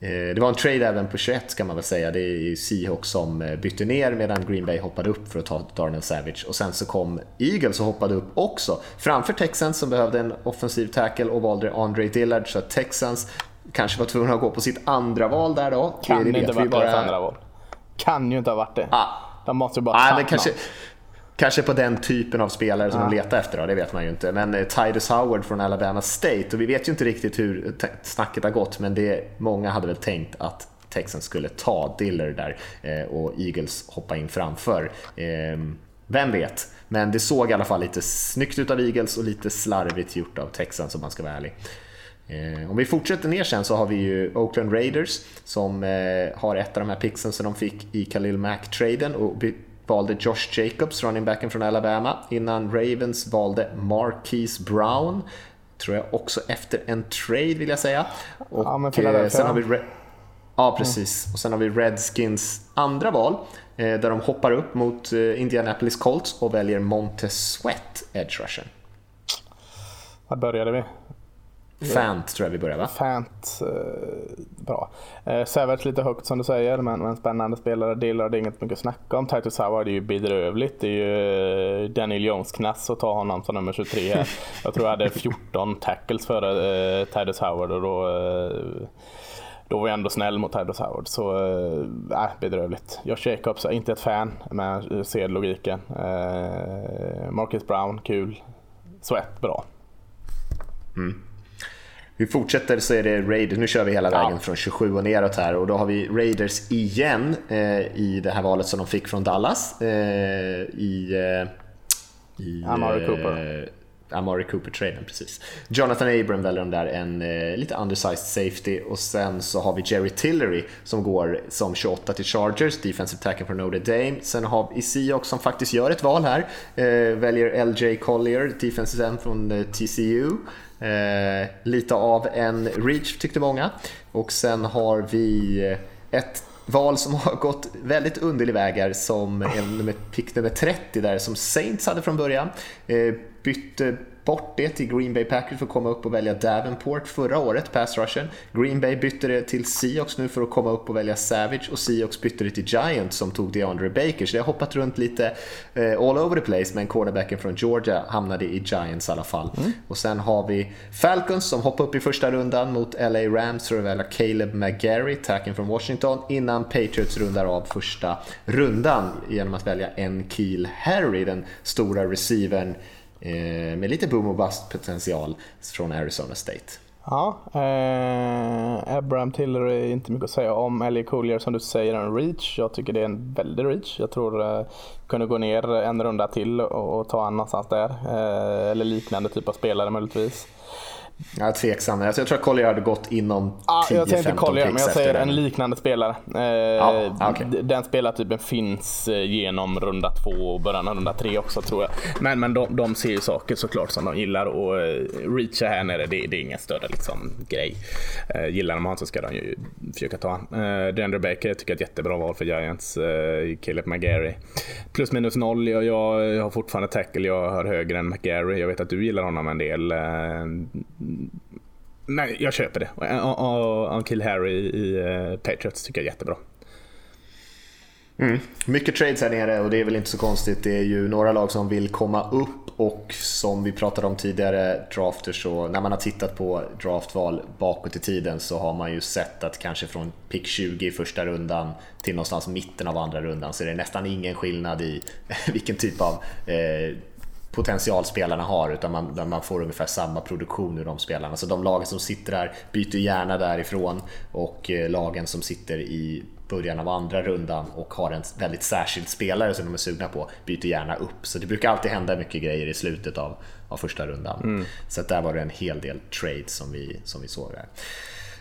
det var en trade även på 21 kan man väl säga. Det är Seahawks som eh, bytte ner medan Green Bay hoppade upp för att ta Darnell Savage. Och sen så kom Eagles och hoppade upp också framför Texans som behövde en offensiv tackle och valde Andre Dillard. Så att Texans kanske var tvungna att gå på sitt andra val där då. Kan det, inte varit bara... deras andra val. Kan ju inte ha varit det. Ah. De måste ju bara ah, kanske, Kanske på den typen av spelare som ja. de letar efter, då, det vet man ju inte. Men eh, Titus Howard från Alabama State, och vi vet ju inte riktigt hur snacket har gått, men det, många hade väl tänkt att Texans skulle ta Diller där eh, och Eagles hoppa in framför. Ehm, vem vet? Men det såg i alla fall lite snyggt ut av Eagles och lite slarvigt gjort av Texans om man ska vara ärlig. Eh, om vi fortsätter ner sen så har vi ju Oakland Raiders som har ett av de här picksen som de fick i Khalil Mack-traden och valde Josh Jacobs, running backen från Alabama, innan Ravens valde Marquise Brown, tror jag också efter en trade vill jag säga. Och ja, eh, sen har vi Re Ja, precis. Och sen har vi Redskins andra val, eh, där de hoppar upp mot eh, Indianapolis Colts och väljer Montez Sweat, edge rushen. Var började vi? Fant tror jag vi börjar va? Fant, eh, bra. Eh, Savage lite högt som du säger, men, men spännande spelare. Dillard, det är inget mycket att snacka om. Titus Howard är ju bedrövligt. Det är ju eh, Daniel Jones knass att ta honom som nummer 23 här. Jag tror jag hade 14 tackles före eh, Titus Howard och då eh, då var jag ändå snäll mot Titus Howard. Så äh, bedrövligt. Josh Jacobs är inte ett fan, men ser logiken. Eh, Marcus Brown, kul. Sweat, bra. Mm. Vi fortsätter så är det Raiders, nu kör vi hela vägen ja. från 27 och neråt här och då har vi Raiders igen eh, i det här valet som de fick från Dallas. Eh, I, eh, i Amari Cooper. Amari Cooper-traden, precis. Jonathan Abram väljer de där, en eh, lite undersized safety och sen så har vi Jerry Tillery som går som 28 till Chargers, defensive tacken från Notre Dame. Sen har vi Seahawks som faktiskt gör ett val här, eh, väljer LJ Collier, defensive end från eh, TCU. Eh, lite av en reach tyckte många. Och sen har vi eh, ett val som har gått väldigt underlig som en pick nummer 30 där som Saints hade från början. Eh, bytte bort det till Green Bay Packers för att komma upp och välja Davenport förra året, pass rushen. Green Bay bytte det till Seahawks nu för att komma upp och välja Savage och Seahawks bytte det till Giants som tog DeAndre Baker. Så det har hoppat runt lite eh, all over the place men cornerbacken från Georgia hamnade i Giants i alla fall. Mm. Och sen har vi Falcons som hoppade upp i första rundan mot LA Rams för att välja Caleb McGarry, tacken från Washington, innan Patriots rundar av första rundan genom att välja en Keel Harry, den stora receivern Eh, med lite boom och bust potential från Arizona State. Ja, eh, Abraham Tiller är inte mycket att säga om. Ellie Collier som du säger en reach. Jag tycker det är en väldig reach. Jag tror eh, kunde gå ner en runda till och, och ta en någonstans där. Eh, eller liknande typ av spelare möjligtvis. Jag är tveksam. Jag tror att Collier hade gått inom 10-15 ah, Jag tänkte Collier, men jag säger en liknande spelare. Eh, ja, okay. Den spelartypen finns eh, genom runda två och början av runda tre också tror jag. Men, men de, de ser ju saker såklart som de gillar och eh, reacha här nere, det, det är ingen större liksom, grej. Eh, gillar de han så ska de ju försöka ta han. Eh, Deandre Baker tycker jag är ett jättebra val för Giants. Eh, Caleb McGarry. Plus minus noll. Jag, jag har fortfarande tackle jag har högre än McGarry. Jag vet att du gillar honom en del. Eh, Nej, jag köper det. Och, Uncle Harry i eh, Patriots tycker jag är jättebra. Mm. Mycket trades här nere och det är väl inte så konstigt. Det är ju några lag som vill komma upp och som vi pratade om tidigare, drafters, så när man har tittat på draftval bakåt i tiden så har man ju sett att kanske från pick 20 i första rundan till någonstans mitten av andra rundan så är det nästan ingen skillnad i vilken typ av eh, potentialspelarna har utan man, man får ungefär samma produktion ur de spelarna. Så de lagen som sitter där byter gärna därifrån och eh, lagen som sitter i början av andra rundan och har en väldigt särskild spelare som de är sugna på byter gärna upp. Så det brukar alltid hända mycket grejer i slutet av, av första rundan. Mm. Så där var det en hel del trades som vi, som vi såg där.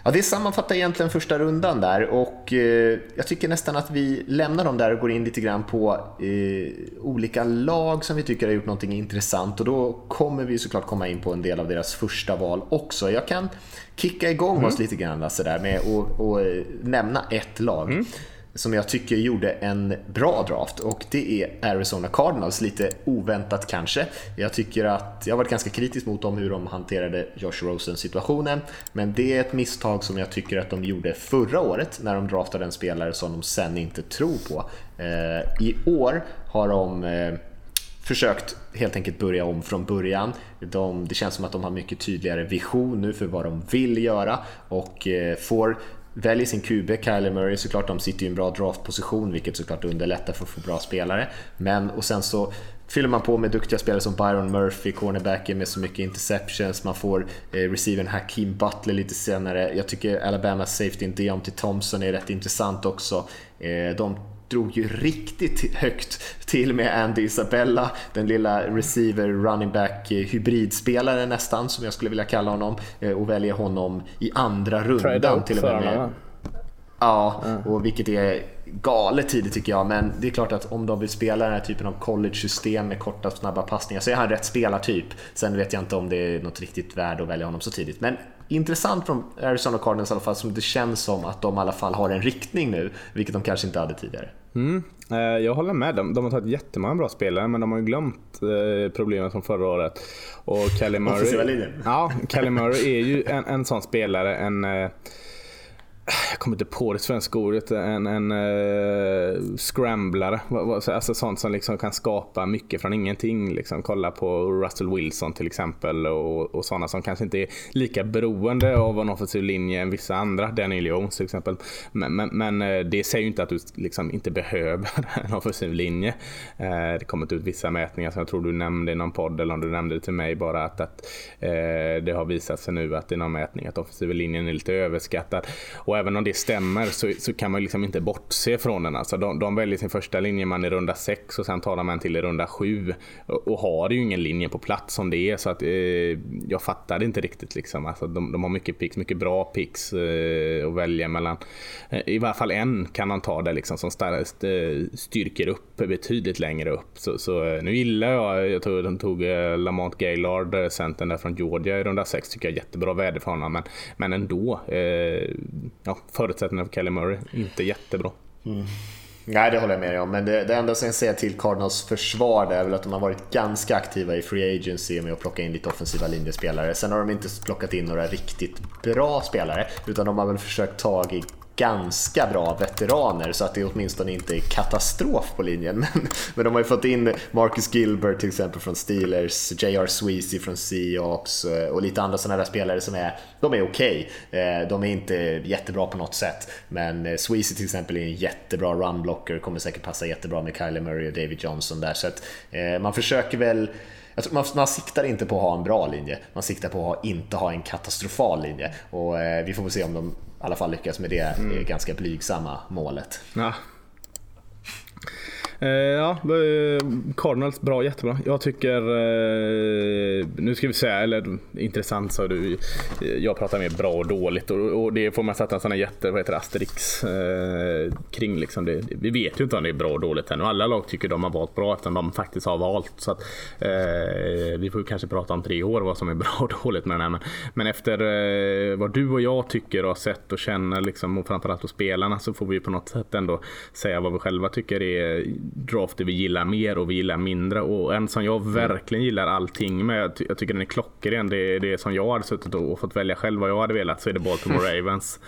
Ja, det sammanfattar egentligen första rundan där och eh, jag tycker nästan att vi lämnar dem där och går in lite grann på eh, olika lag som vi tycker har gjort någonting intressant och då kommer vi såklart komma in på en del av deras första val också. Jag kan kicka igång mm. oss lite grann alltså där med att eh, nämna ett lag. Mm som jag tycker gjorde en bra draft och det är Arizona Cardinals, lite oväntat kanske. Jag tycker att, jag har varit ganska kritisk mot dem hur de hanterade Josh Rosen situationen, men det är ett misstag som jag tycker att de gjorde förra året när de draftade en spelare som de sen inte tror på. Eh, I år har de eh, försökt helt enkelt börja om från början. De, det känns som att de har mycket tydligare vision nu för vad de vill göra och eh, får väljer sin QB, Kyler Murray, såklart de sitter i en bra draftposition vilket såklart underlättar för att få bra spelare. Men och sen så fyller man på med duktiga spelare som Byron Murphy, cornerbacken med så mycket interceptions, man får eh, receivern Hakeem Butler lite senare. Jag tycker Alabamas safety Deontay Thompson är rätt intressant också. Eh, de drog ju riktigt högt till med Andy Isabella, den lilla receiver, running back, eh, hybridspelaren nästan som jag skulle vilja kalla honom eh, och välja honom i andra rundan till och med. med. Ja, och vilket är galet tidigt tycker jag, men det är klart att om de vill spela den här typen av college-system med korta snabba passningar så är han rätt spelartyp. Sen vet jag inte om det är något riktigt värde att välja honom så tidigt. Men intressant från Arizona Cardinals i alla fall, som det känns som att de i alla fall har en riktning nu, vilket de kanske inte hade tidigare. Mm. Eh, jag håller med. De, de har tagit jättemånga bra spelare men de har ju glömt eh, problemet från förra året. Och Kelly Murray, ja, Kelly Murray är ju en, en sån spelare, en eh, jag kommer inte på det svenska ordet, en, en eh, uh, scramblare. Alltså sånt som liksom kan skapa mycket från ingenting. Liksom. Kolla på Russell Wilson till exempel och, och sådana som kanske inte är lika beroende av en offensiv linje än vissa andra. Daniel Jones till exempel. Men, men, men eh, det säger ju inte att du liksom inte behöver en offensiv linje. Uh, det kommer ut vissa mätningar som jag tror du nämnde i någon podd eller om du nämnde det till mig bara att, att uh, det har visat sig nu att i någon mätning att offensiva linjen är lite överskattad. Och även om det stämmer så, så kan man liksom inte bortse från den. Alltså de, de väljer sin första linjeman i runda 6 och sen tar de en till i runda 7 och, och har ju ingen linje på plats som det är så att eh, jag fattar inte riktigt liksom. Alltså de, de har mycket picks, mycket bra picks eh, att välja mellan. Eh, I varje fall en kan man ta där liksom som starkt, eh, styrker upp betydligt längre upp. Så, så eh, nu gillar jag, jag tror de tog eh, Lamont Gaylord, centern där från Georgia i runda 6 tycker jag är jättebra värde för honom men, men ändå. Ja, förutsättningarna för Kelly Murray inte jättebra. Mm. Nej, det håller jag med dig om. Men det, det enda som jag säger till Cardinals försvar är väl att de har varit ganska aktiva i Free Agency med att plocka in lite offensiva linjespelare. Sen har de inte plockat in några riktigt bra spelare, utan de har väl försökt ta i ganska bra veteraner så att det åtminstone inte är katastrof på linjen. Men, men de har ju fått in Marcus Gilbert till exempel från Steelers, J.R. Sweezy från Seahawks eh, och lite andra sådana där spelare som är, de är okej. Okay. De är inte jättebra på något sätt, men eh, Sweezy till exempel är en jättebra runblocker, kommer säkert passa jättebra med Kyler Murray och David Johnson där. Så att man försöker väl man, man siktar inte på att ha en bra linje, man siktar på att inte ha en katastrofal linje. Och eh, vi får väl se om de i alla fall lyckas med det mm. ganska blygsamma målet. Ja, Eh, ja, Cardinals, bra, jättebra. Jag tycker, eh, nu ska vi säga, eller intressant sa du, eh, jag pratar mer bra och dåligt och, det får man sätta en sån här jätte, vad heter det, asterix eh, kring. Liksom det, vi vet ju inte om det är bra och dåligt än och alla lag tycker de har valt bra eftersom de faktiskt har valt. Så att, eh, vi får kanske prata om tre år vad som är bra och dåligt med den här. Men, men efter vad du och jag tycker och har sett och känner liksom, och framförallt hos spelarna så får vi på något sätt ändå säga vad vi själva tycker är drafter vi gillar mer och vi gillar mindre. Och en som jag verkligen gillar allting med, jag, ty jag tycker den är klockren, det är det som jag hade suttit och fått välja själv vad jag hade velat, så är det Baltimore Ravens.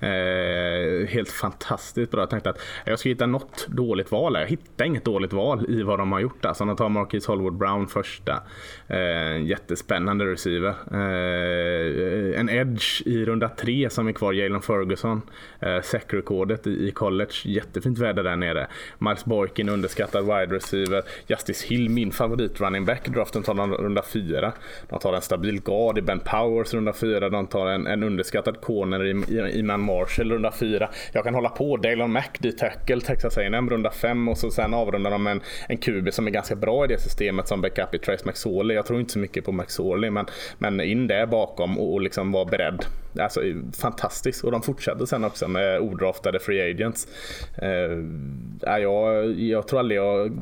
Eh, helt fantastiskt bra. Jag tänkte att jag ska hitta något dåligt val. Jag hittade inget dåligt val i vad de har gjort. Alltså, de tar Marquis Hollywood Brown första. Eh, jättespännande receiver. Eh, en edge i runda tre som är kvar, Jalen Ferguson. Eh, SEC-rekordet i, i college. Jättefint väder där nere. Miles Boykin underskattad wide receiver. Justice Hill, min favorit running back. Draften tar de runda fyra. De tar en stabil guard i Ben Powers runda fyra. De tar en, en underskattad corner i, i Iman Marshall runda fyra. Jag kan hålla på. Dalon Mack, D-tackle, Texas A&M runda fem och så sen avrundar de en, en QB som är ganska bra i det systemet som backup i Trace McSorley. Jag tror inte så mycket på McSorley men, men in där bakom och, och liksom vara beredd. Alltså eh, fantastiskt. Och de fortsatte sen också med odraftade free agents. Eh, jag, jag tror aldrig jag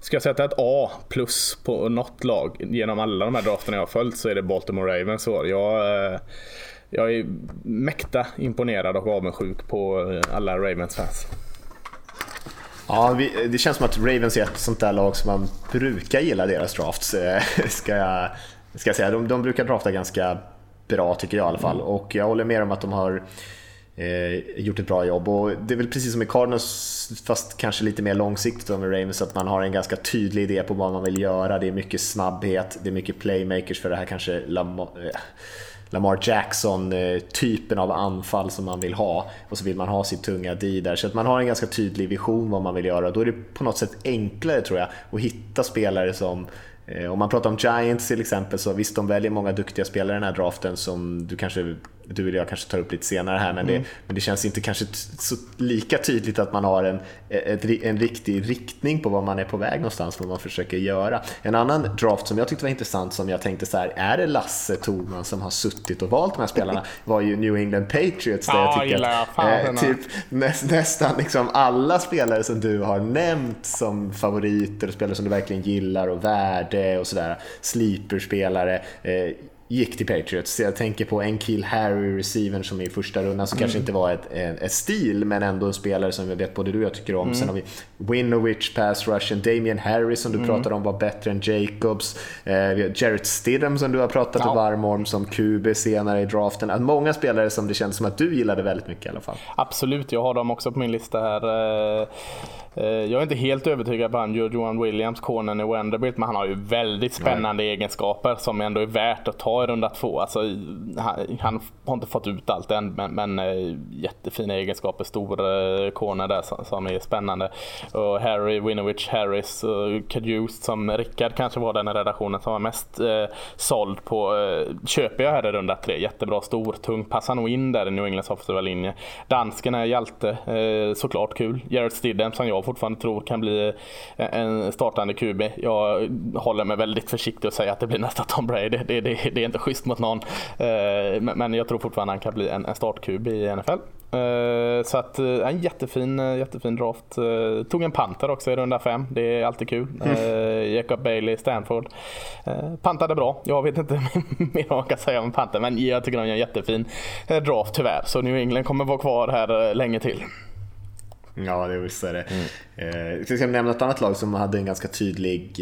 Ska jag sätta ett A plus på något lag genom alla de här drafterna jag har följt så är det Baltimore Ravens år. Jag, eh, jag är mäkta imponerad och avundsjuk på eh, alla Ravens-fans. Ja, vi, det känns som att Ravens är ett sånt där lag som man brukar gilla deras drafts. Eh, ska jag, ska jag säga. De, de brukar drafta ganska bra tycker jag i alla fall. Mm. Och jag håller med om att de har eh, gjort ett bra jobb. Och det är väl precis som i Cardinals, fast kanske lite mer långsiktigt med Ravens, att man har en ganska tydlig idé på vad man vill göra. Det är mycket snabbhet, det är mycket playmakers för det här kanske Lamar, eh, Lamar Jackson-typen eh, av anfall som man vill ha. Och så vill man ha sitt tunga D där. Så att man har en ganska tydlig vision vad man vill göra. Då är det på något sätt enklare tror jag att hitta spelare som eh, om man pratar om Giants till exempel så visst de väljer många duktiga spelare i den här draften som du kanske du och jag kanske tar upp lite senare här, men, mm. det, men det känns inte kanske så lika tydligt att man har en, ett, en riktig riktning på var man är på väg någonstans, vad man försöker göra. En annan draft som jag tyckte var intressant, som jag tänkte så här, är det Lasse Thorman som har suttit och valt de här spelarna? var ju New England Patriots, där jag tycker att eh, typ, näst, nästan liksom alla spelare som du har nämnt som favoriter, spelare som du verkligen gillar och värde och sådär, sleeper-spelare, eh, gick till Patriots. Jag tänker på en kill Harry, receivern som i första rundan, som mm. kanske inte var ett, ett stil, men ändå en spelare som jag vet både du och jag tycker om. Mm. Sen har vi Winovich, pass rushen, Damian Harris som du mm. pratade om var bättre än Jacobs. Eh, vi har Jarrett Stidham som du har pratat ja. varm om som QB senare i draften. Många spelare som det känns som att du gillade väldigt mycket i alla fall. Absolut, jag har dem också på min lista här. Eh, eh, jag är inte helt övertygad på han Johan Williams, konen i Wenderbilt, men han har ju väldigt spännande Nej. egenskaper som ändå är värt att ta i runda två. Alltså, han, han har inte fått ut allt än, men, men eh, jättefina egenskaper. Stor eh, corner där som, som, är spännande. Och Harry, Winovich, Harris eh, och Kadjust som Rickard kanske var den i redaktionen som var mest eh, såld på. Eh, köper jag här i runda tre. Jättebra, stor, tung. Passar nog in där i New Englands offensiva linje. Dansken är hjälte. Eh, såklart kul. Jared Stidham som jag fortfarande tror kan bli eh, en startande QB. Jag håller mig väldigt försiktig och säger att det blir nästa Tom Brady. Det, det, det, det är inte schysst mot någon. Eh, men jag tror fortfarande han kan bli en, startkub i NFL. Eh, så att eh, en jättefin, jättefin draft. Tog en panter också i runda fem. Det är alltid kul. Mm. Jacob Bailey, Stanford. Pantade bra. Jag vet inte mer vad man kan säga om panter men jag tycker de gör en jättefin draft tyvärr. Så New England kommer vara kvar här länge till. Ja, det visst är det. Mm. jag ska nämna ett annat lag som hade en ganska tydlig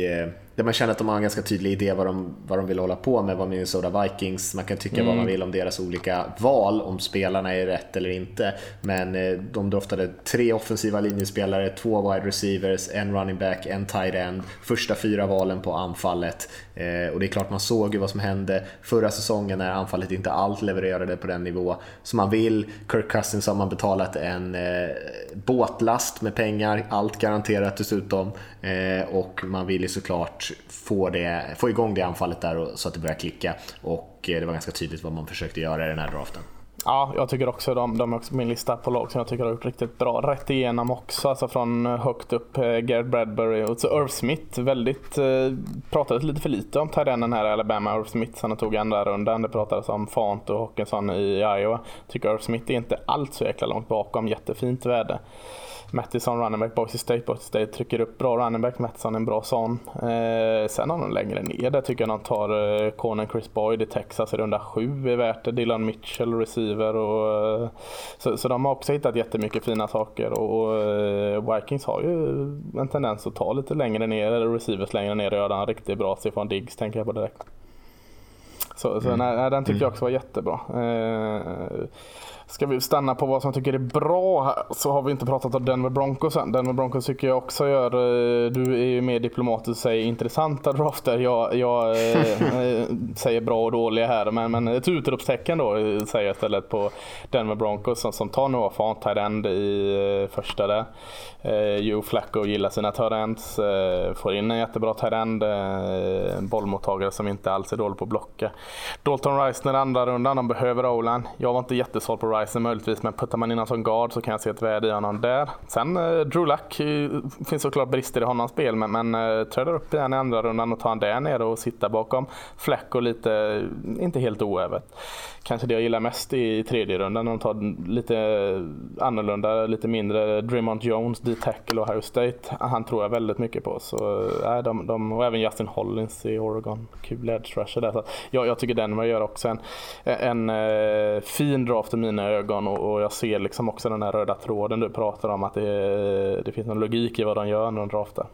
där man känner att de har en ganska tydlig idé vad de, vad de vill hålla på med, vad Minnesota Vikings, man kan tycka mm. vad man mm. vill om deras olika val, om spelarna är rätt eller inte. Men eh, de draftade tre offensiva linjespelare, två wide receivers, en running back, en tight end, första fyra valen på anfallet. Eh, och det är klart man såg ju vad som hände förra säsongen när anfallet inte alls levererade på den nivå som man vill. Kirk Cousins har man betalat en eh, båtlast med pengar, allt garanterat dessutom. Och man vill ju såklart såklart få, det, få igång det anfallet där och, så att det börjar klicka. Och eh, det var ganska tydligt vad man försökte göra i den här draften. Ja, jag tycker också de, de är också min lista på lag som jag tycker har gjort riktigt bra. Rätt igenom också, alltså från eh, högt upp eh, Garrett Bradbury och så Irv Smith. Väldigt, eh, pratades lite för lite om Tyrenen här i Alabama, Irv Smith som tog andra rundan. Det pratades om Fant och Hockenson i Iowa. Tycker Irv Smith är inte allt så jäkla långt bakom, jättefint värde. Mattison running back, Boise State. Boise State trycker upp bra running back, Mattison en bra sån. Eh, sen har de längre ner där tycker jag de tar eh, Conan Chris Boyd i Texas i runda sju är värt det. Dylan Mitchell receiver och eh, så, så de har också hittat jättemycket fina saker och eh, Vikings har ju en tendens att ta lite längre ner, eller receivers längre ner och göra en riktigt bra. Stefan Diggs tänker jag på direkt. Så, så mm. nej, den tyckte jag också var jättebra. Eh, Ska vi stanna på vad som tycker är bra här så har vi inte pratat om Denver Broncos än. Denver Broncos tycker jag också gör, eh, du är ju mer diplomatisk och säger intressanta drafter. Jag, jag äh, säger bra och dåliga här men, men ett utropstecken då säger jag istället på Denver Broncos som, som tar Noah Fant, end i första där. Eh, Joe Flacco gillar sina tight eh, får in en jättebra tight eh, bollmottagare som inte alls är dålig på att blocka. Dalton Reisner andra rundan, de behöver Olan. Jag var inte jättesåld på Tyson möjligtvis, men puttar man in honom som guard så kan jag se ett värde i honom där. Sen eh, Drew Luck, eh, finns såklart brister i honom spel, men, men eh, träder upp igen i andra rundan och tar han där nere och sitter bakom Flacco lite, eh, inte helt oävet kanske det jag gillar mest i tredje rundan. De tar lite eh, annorlunda, lite mindre Draymond Jones, D-tackle och Harry State. Han tror jag väldigt mycket på. Så, eh, de, de, och även Justin Hollins i Oregon. Kul edge rusher där. Så jag, jag tycker Denver gör också en, en, en eh, fin draft i mina ögon och, och, jag ser liksom också den här röda tråden du pratar om. Att det, det finns någon logik i vad de gör när de draftar.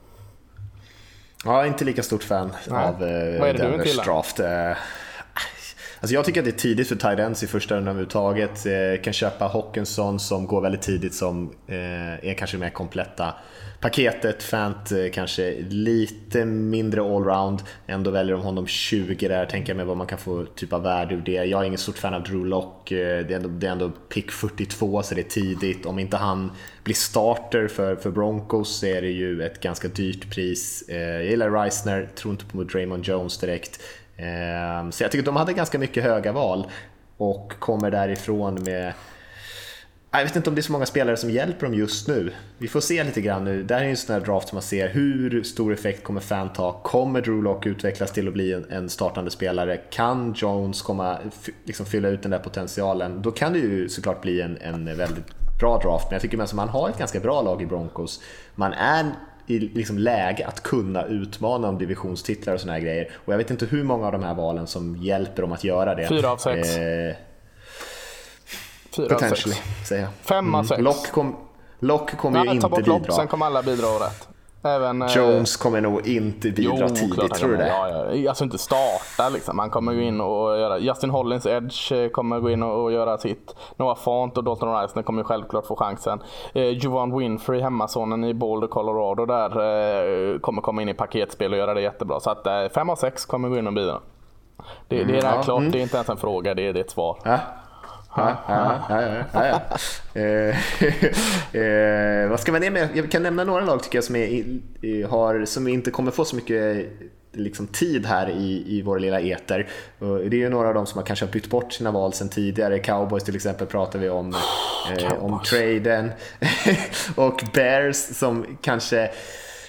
Ja, inte lika stort fan Nej. av eh, Denvers draft. Eh, Alltså jag tycker att det är tidigt för tight i första rundan överhuvudtaget. Eh, kan köpa Hawkinson som går väldigt tidigt som eh, är kanske mer kompletta paketet. Fant eh, kanske lite mindre allround. Ändå väljer de honom 20 där, tänker jag mig vad man kan få typ av värde ur det. Jag är ingen stort fan av Drew Lock. Eh, det är ändå, det är ändå pick 42 så det är tidigt. Om inte han blir starter för, för Broncos så är det ju ett ganska dyrt pris. Eh, jag gillar Reisner, tror inte på Draymond Jones direkt. Så jag tycker att de hade ganska mycket höga val och kommer därifrån med jag vet inte om det är så många spelare som hjälper dem just nu. Vi får se lite grann nu. Det här är en sån här draft som man ser. Hur stor effekt kommer Fan ta? Kommer Drew Lock utvecklas till att bli en startande spelare? Kan Jones komma, liksom fylla ut den där potentialen? Då kan det ju såklart bli en, en väldigt bra draft. Men jag tycker att man har ett ganska bra lag i Broncos. Man är i liksom läge att kunna utmana om divisionstitlar och såna här grejer. Och jag vet inte hur många av de här valen som hjälper dem att göra det. Fyra av sex. Eh, Fyra potentially, av sex. säger jag. Fem av mm. sex. Lock, kom, Lock kommer ju inte bidra. Lock, sen kommer alla bidra rätt. Även, eh, Jones kommer nog inte bidra jo, tidigt, tror du det? Ja, ja. Alltså inte starta liksom. Han kommer gå in och göra... Justin Hollins Edge eh, kommer gå in och göra sitt. Noah Font och Dalton Reisner kommer självklart få chansen. Eh, Juwan Winfrey, hemmasonen i Boulder, Colorado där, eh, kommer komma in i paketspel och göra det jättebra. Så att eh, fem av sex kommer gå in och bidra. Det, det är mm, ja, klart, mm. det är inte ens en fråga, det är, det är ett svar. Ja. Ja, ja, ja, ja, eh, eh, vad ska man med? Jag kan nämna några lag tycker jag som, är, har, som inte kommer få så mycket liksom, tid här i, i vår lilla eter. Det är ju några av dem som har kanske bytt bort sina val sedan tidigare. Cowboys till exempel pratar vi om, eh, om traden. och Bears som kanske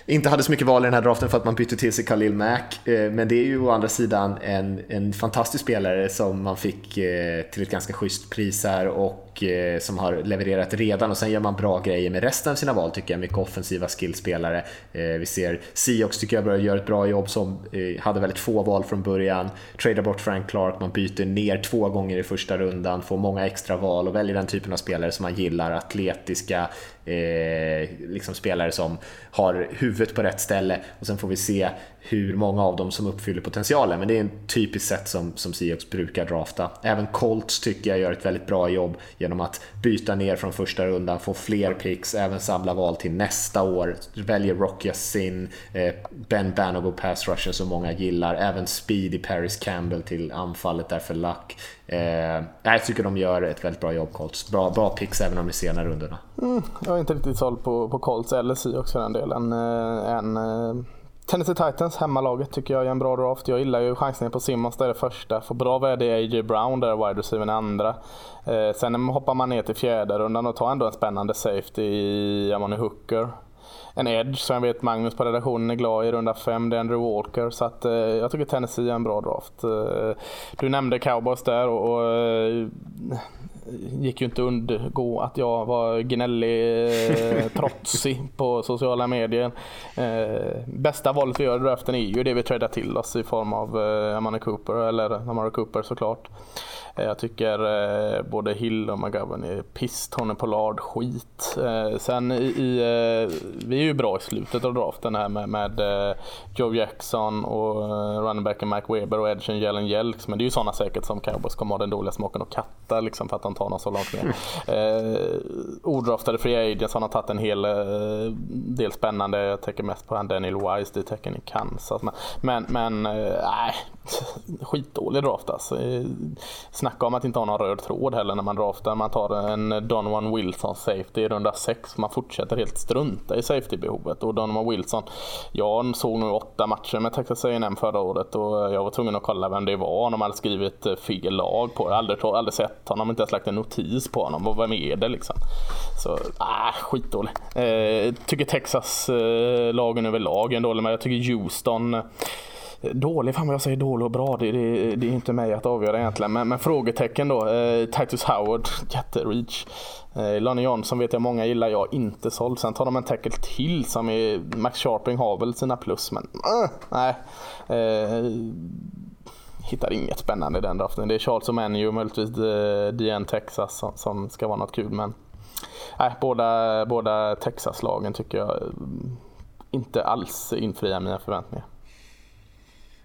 inte hade så mycket val i den här draften för att man bytte till sig Khalil Mack. Eh, men det är ju å andra sidan en, en fantastisk spelare som man fick eh, till ett ganska schysst pris här och eh, som har levererat redan och sen gör man bra grejer med resten av sina val tycker jag. Mycket offensiva skillspelare. Eh, vi ser Seahawks tycker jag börjar göra ett bra jobb som eh, hade väldigt få val från början. Tradar bort Frank Clark, man byter ner två gånger i första rundan, får många extra val och väljer den typen av spelare som man gillar. Atletiska, eh, liksom spelare som har huvudet på rätt ställe och sen får vi se hur många av dem som uppfyller potentialen. Men det är en typisk sätt som, som Seahawks brukar drafta. Även Colts tycker jag gör ett väldigt bra jobb genom att byta ner från första rundan, få fler picks, även samla val till nästa år. Väljer Rocky Sin, eh, Ben Banogo pass rusher som många gillar, även Speedy Paris Campbell till anfallet där för Luck. Eh, jag tycker de gör ett väldigt bra jobb Colts. Bra, bra picks även om de senare rundorna. Mm, jag är inte riktigt såld på, på Colts eller Seahawks för den delen. Eh, en, eh, Tennessee Titans, hemmalaget, tycker jag är en bra draft. Jag gillar ju chansningen på Simmons, det är det första. Får bra värde i A.J. Brown, där wide receiver i andra. Eh, sen hoppar man ner till fjärde rundan och tar ändå en spännande safety i Amani Hooker. En edge som jag vet Magnus på redaktionen är glad i runda fem, det är Andrew Walker. Så att, eh, jag tycker Tennessee är en bra draft. Eh, du nämnde cowboys där och, och eh, gick ju inte undgå att jag var gnällig, trotsig på sociala medier. Eh, bästa valet vi gör i draften är ju det vi träddar till oss i form av eh, Amanda Cooper, eller Amara Cooper såklart. Eh, jag tycker eh, både Hill och McGovern är piss, Tony Pollard skit. Eh, sen i, i vi är ju bra i slutet av draften här med, med Joe Jackson och running backen Mike Weber och Edgen Jellen Jelks. Men det är ju sådana säkert som Cowboys kommer ha den dåliga smaken och katta liksom för att de tar någon så långt ner. eh, odraftade free agents har tagit en hel del spännande. Jag tänker mest på han Daniel Wise, det tecken i Kansas. Men, men nej, skitdålig draft alltså. Snacka om att inte ha någon röd tråd heller när man draftar. Man tar en Donovan Wilson safety i runda 6. Man fortsätter helt strunta i safety-behovet. Och Donovan Wilson, jag såg nog åtta matcher med Texas A&M förra året och jag var tvungen att kolla vem det var. De hade skrivit fel lag på. Jag har aldrig, aldrig sett honom, inte ens lagt en notis på honom. Vem är det liksom? Så, ah, skitdålig. Eh, tycker Texas eh, lagen överlag är en dålig, men jag tycker Houston Dålig, fan vad jag säger dålig och bra. Det, det, det är inte mig att avgöra egentligen. Men, men frågetecken då. Eh, Titus Howard, jättereach. Eh, Lonnie Johnson vet jag många gillar, jag inte såld. Sen tar de en tackle till som är, Max Sharping har väl sina plus men uh, nej. Eh, hittar inget spännande i den draften. Det är Charles O'Manu och möjligtvis eh, DN Texas som, som, ska vara något kul men nej, båda, båda Texas-lagen tycker jag eh, inte alls infriar mina förväntningar.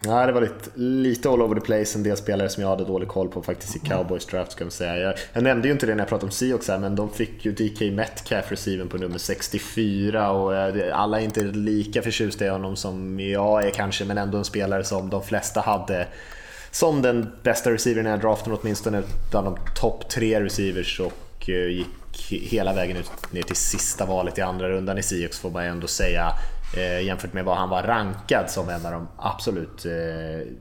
Ja, det var lite, lite all over the place, en del spelare som jag hade dålig koll på faktiskt i Cowboys draft ska man säga. Jag, jag nämnde ju inte det när jag pratade om Seahawks här, men de fick ju DK Metcalf receiven på nummer 64 och eh, alla är inte lika förtjusta i honom som jag är kanske, men ändå en spelare som de flesta hade som den bästa receivern i den här draften, åtminstone bland de topp tre receivers och eh, gick hela vägen ut ner till sista valet i andra rundan i Seahawks får man ändå säga jämfört med vad han var rankad som en av de absolut eh,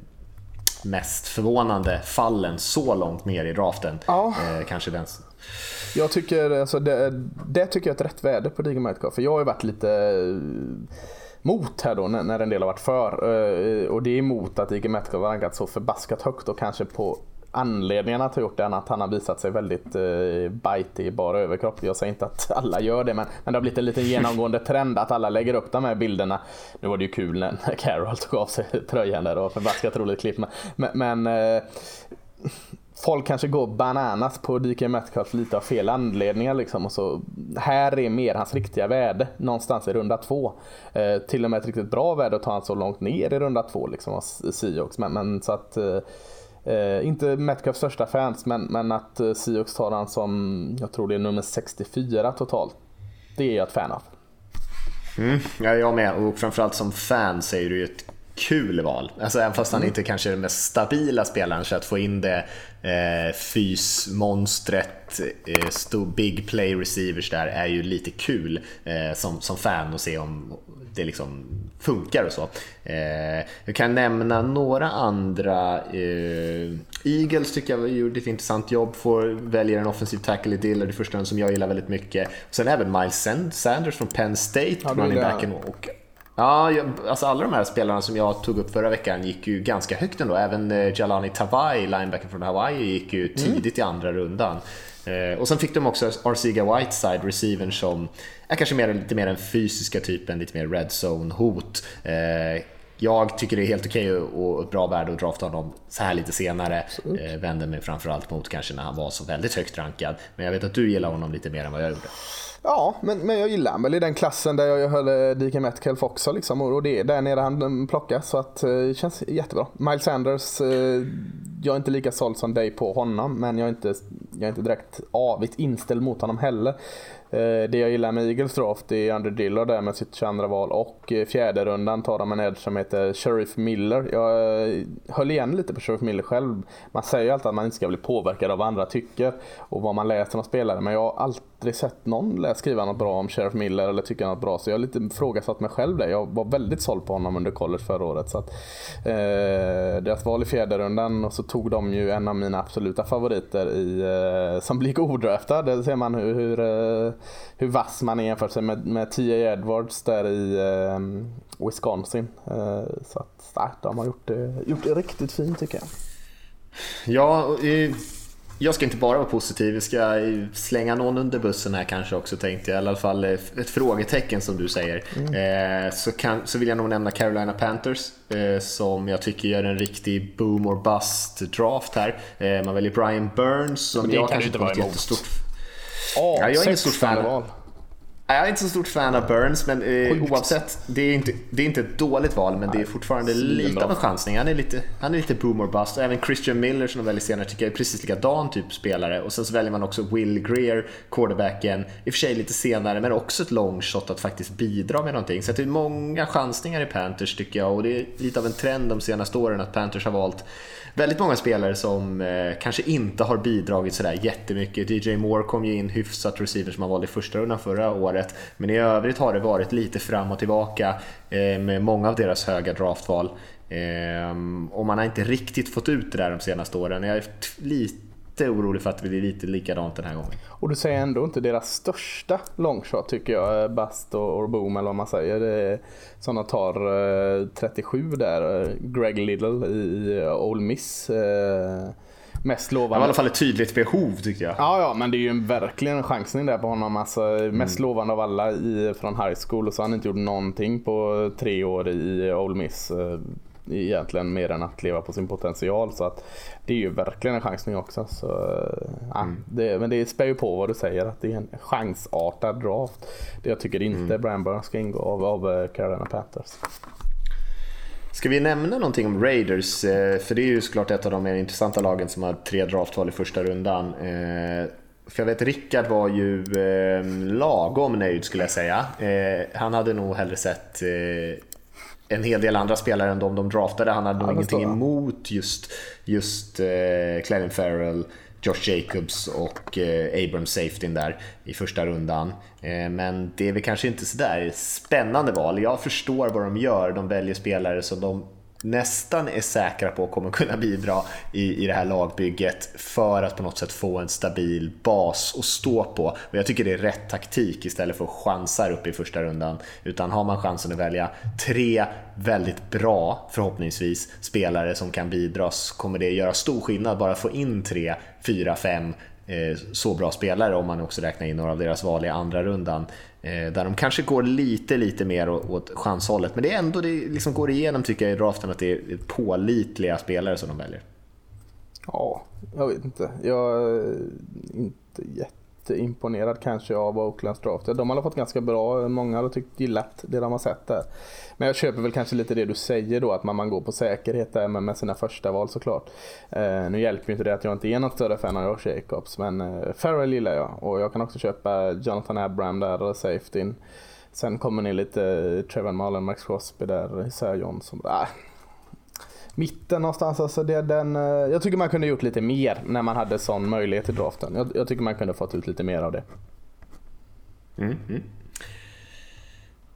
mest förvånande fallen så långt ner i draften. Ja. Eh, kanske den. Jag tycker, alltså det, det tycker jag är ett rätt värde på Digger Metcalf. För jag har ju varit lite eh, mot här då när, en del har varit för. Eh, och det är emot att Digger Metcalf har rankat så förbaskat högt och kanske på anledningarna till att gjort det än att han har visat sig väldigt eh, bitig i bara överkropp. Jag säger inte att alla gör det men, men det har blivit en liten genomgående trend att alla lägger upp de här bilderna. Nu var det ju kul när Carol tog av sig tröjan där och förbaskat roligt klipp. Men, men eh, folk kanske går bananas på DK Metcalf lite av fel anledningar. Liksom. Och så, här är mer hans riktiga värde någonstans i runda två. Eh, till och med ett riktigt bra värde att ta han så långt ner i runda två liksom, hos Seahawks. Men, men så att eh, Eh, inte Metcalfs största fans, men, men att eh, tar han som, jag tror det är nummer 64 totalt. Det är jag ett fan av. Mm, ja, jag med. Och framförallt som fan så är det ju ett kul val. Alltså även fast han mm. inte kanske är den mest stabila spelaren så att få in det eh, fysmonstret, eh, big play receivers där är ju lite kul eh, som, som fan att se om det liksom funkar och så. Eh, jag kan nämna några andra. Eh, Eagles tycker jag gjorde ett intressant jobb, får välja en offensiv tackle i Diller, det första som jag gillar väldigt mycket. sen även Miles Sanders från Penn State, ja, running backen. Och, Ja, alltså alla de här spelarna som jag tog upp förra veckan gick ju ganska högt ändå. Även eh, Jalani Tavai, linebacken från Hawaii, gick ju mm. tidigt mm. i andra rundan. Eh, och sen fick de också Arciga Whiteside, receivern som är kanske mer, lite mer den fysiska typen, lite mer red zone-hot. Eh, jag tycker det är helt okej okay och bra värde att drafta honom så här lite senare. Eh, vänder mig framförallt mot kanske när han var så väldigt högt rankad. Men jag vet att du gillar honom lite mer än vad jag gjorde. Ja, men, men jag gillar väl i den klassen där jag höll eh, DK Metcalf också liksom, och det är där nere han plockas så att eh, det känns jättebra. Miles Sanders, eh, jag är inte lika såld som dig på honom men jag är inte, jag är inte direkt avigt inställd mot honom heller. Det jag gillar med Eagles draft är Under Dillard där med sitt 22 val och fjärde rundan tar de en edge som heter Sheriff Miller. Jag höll igen lite på Sheriff Miller själv. Man säger ju alltid att man inte ska bli påverkad av vad andra tycker och vad man läser om spelare men jag har alltid aldrig sett någon skriva något bra om Sheriff Miller eller tycka något bra. Så jag har lite ifrågasatt mig själv där. Jag var väldigt såld på honom under college förra året. Så att, eh, deras val i fjärde rundan och så tog de ju en av mina absoluta favoriter i, eh, som blir odraftad. Där ser man hur, hur, eh, hur vass man är jämfört med, med T.A. Edwards där i eh, Wisconsin. Eh, så att, nej, de har gjort det, gjort det riktigt fint tycker jag. Ja, jag ska inte bara vara positiv, jag ska slänga någon under bussen här kanske också tänkte jag. I alla fall ett frågetecken som du säger. Mm. så, kan, så vill jag nog nämna Carolina Panthers eh, som jag tycker gör en riktig boom or bust draft här. Eh, man väljer Brian Burns som jag kanske inte var jättestort... Oh, ja, jag är inget stort fan av. Jag är inte så stort fan av Burns, men eh, oavsett. Det är, inte, det är inte ett dåligt val, men det är fortfarande lite av en chansning. Han är lite, han är lite boomer bust. Även Christian Miller som de väljer senare tycker jag är precis likadan typ spelare. Och sen så väljer man också Will Greer, quarterbacken. I och för sig lite senare, men också ett long shot att faktiskt bidra med någonting. Så det är många chansningar i Panthers tycker jag. Och det är lite av en trend de senaste åren att Panthers har valt väldigt många spelare som eh, kanske inte har bidragit sådär jättemycket. DJ Moore kom ju in hyfsat receiver som han valde i första rundan förra året. Men i övrigt har det varit lite fram och tillbaka eh, med många av deras höga draftval. Eh, och man har inte riktigt fått ut det där de senaste åren. Jag är lite orolig för att det blir lite likadant den här gången. Och du säger ändå inte deras största longshot tycker jag, eh, Bast och, Boom eller vad man säger. Sådana tar 37 där, Greg Little i Ole Miss. Eh, mest lovande. Det var i alla fall ett tydligt behov tycker jag. Ja, ja, men det är ju en, verkligen en chansning där på honom. Alltså, mest mm. lovande av alla i, från high school och så har han inte gjort någonting på tre år i Ole Miss egentligen mer än att leva på sin potential. Så att det är ju verkligen en chansning också. Så, ja, mm. det, men det spär ju på vad du säger att det är en chansartad draft. Det jag tycker inte mm. Brian Burns ska ingå av, av eh, Carolina Panthers. Ska vi nämna någonting om Raiders? Eh, för det är ju såklart ett av de mer intressanta lagen som har tre draftval i första rundan. Eh, för jag vet Rickard var ju lagom nöjd skulle jag säga. Han hade nog hellre sett en hel del andra spelare än de de draftade. Han hade nog ingenting emot just, just eh, Clelin Farrell, Josh Jacobs och eh, Abram safety där i första rundan. Eh, men det är väl kanske inte sådär spännande val. Jag förstår vad de gör. De väljer spelare som de nästan är säkra på att kommer kunna bidra i, i det här lagbygget för att på något sätt få en stabil bas att stå på. Och jag tycker det är rätt taktik istället för att chansa upp i första rundan. Utan har man chansen att välja tre väldigt bra, förhoppningsvis, spelare som kan bidra så kommer det göra stor skillnad bara få in tre, fyra, fem eh, så bra spelare om man också räknar in några av deras val i andra rundan. Eh, där de kanske går lite, lite mer åt chanshållet. Men det är ändå, det liksom går igenom tycker jag i draften att det är pålitliga spelare som de väljer. Ja, jag vet inte. Jag är inte jätteimponerad kanske av Oaklands draft. De har fått ganska bra, många har tyckt gillat det de har sett där. Men jag köper väl kanske lite det du säger då, att man, man går på säkerhet där med, med sina första val såklart. Eh, nu hjälper ju inte det att jag inte är någon större fan av Josh Jacobs, men eh, Farrell gillar jag. Och jag kan också köpa Jonathan Abram där, safetyn. Sen kommer ni lite eh, Trevor Mullen, Max Crosby där, Isaiah Johnson. Äh, mitten någonstans. Alltså det, den, eh, jag tycker man kunde gjort lite mer när man hade sån möjlighet i draften. Jag, jag tycker man kunde fått ut lite mer av det. Mm, mm.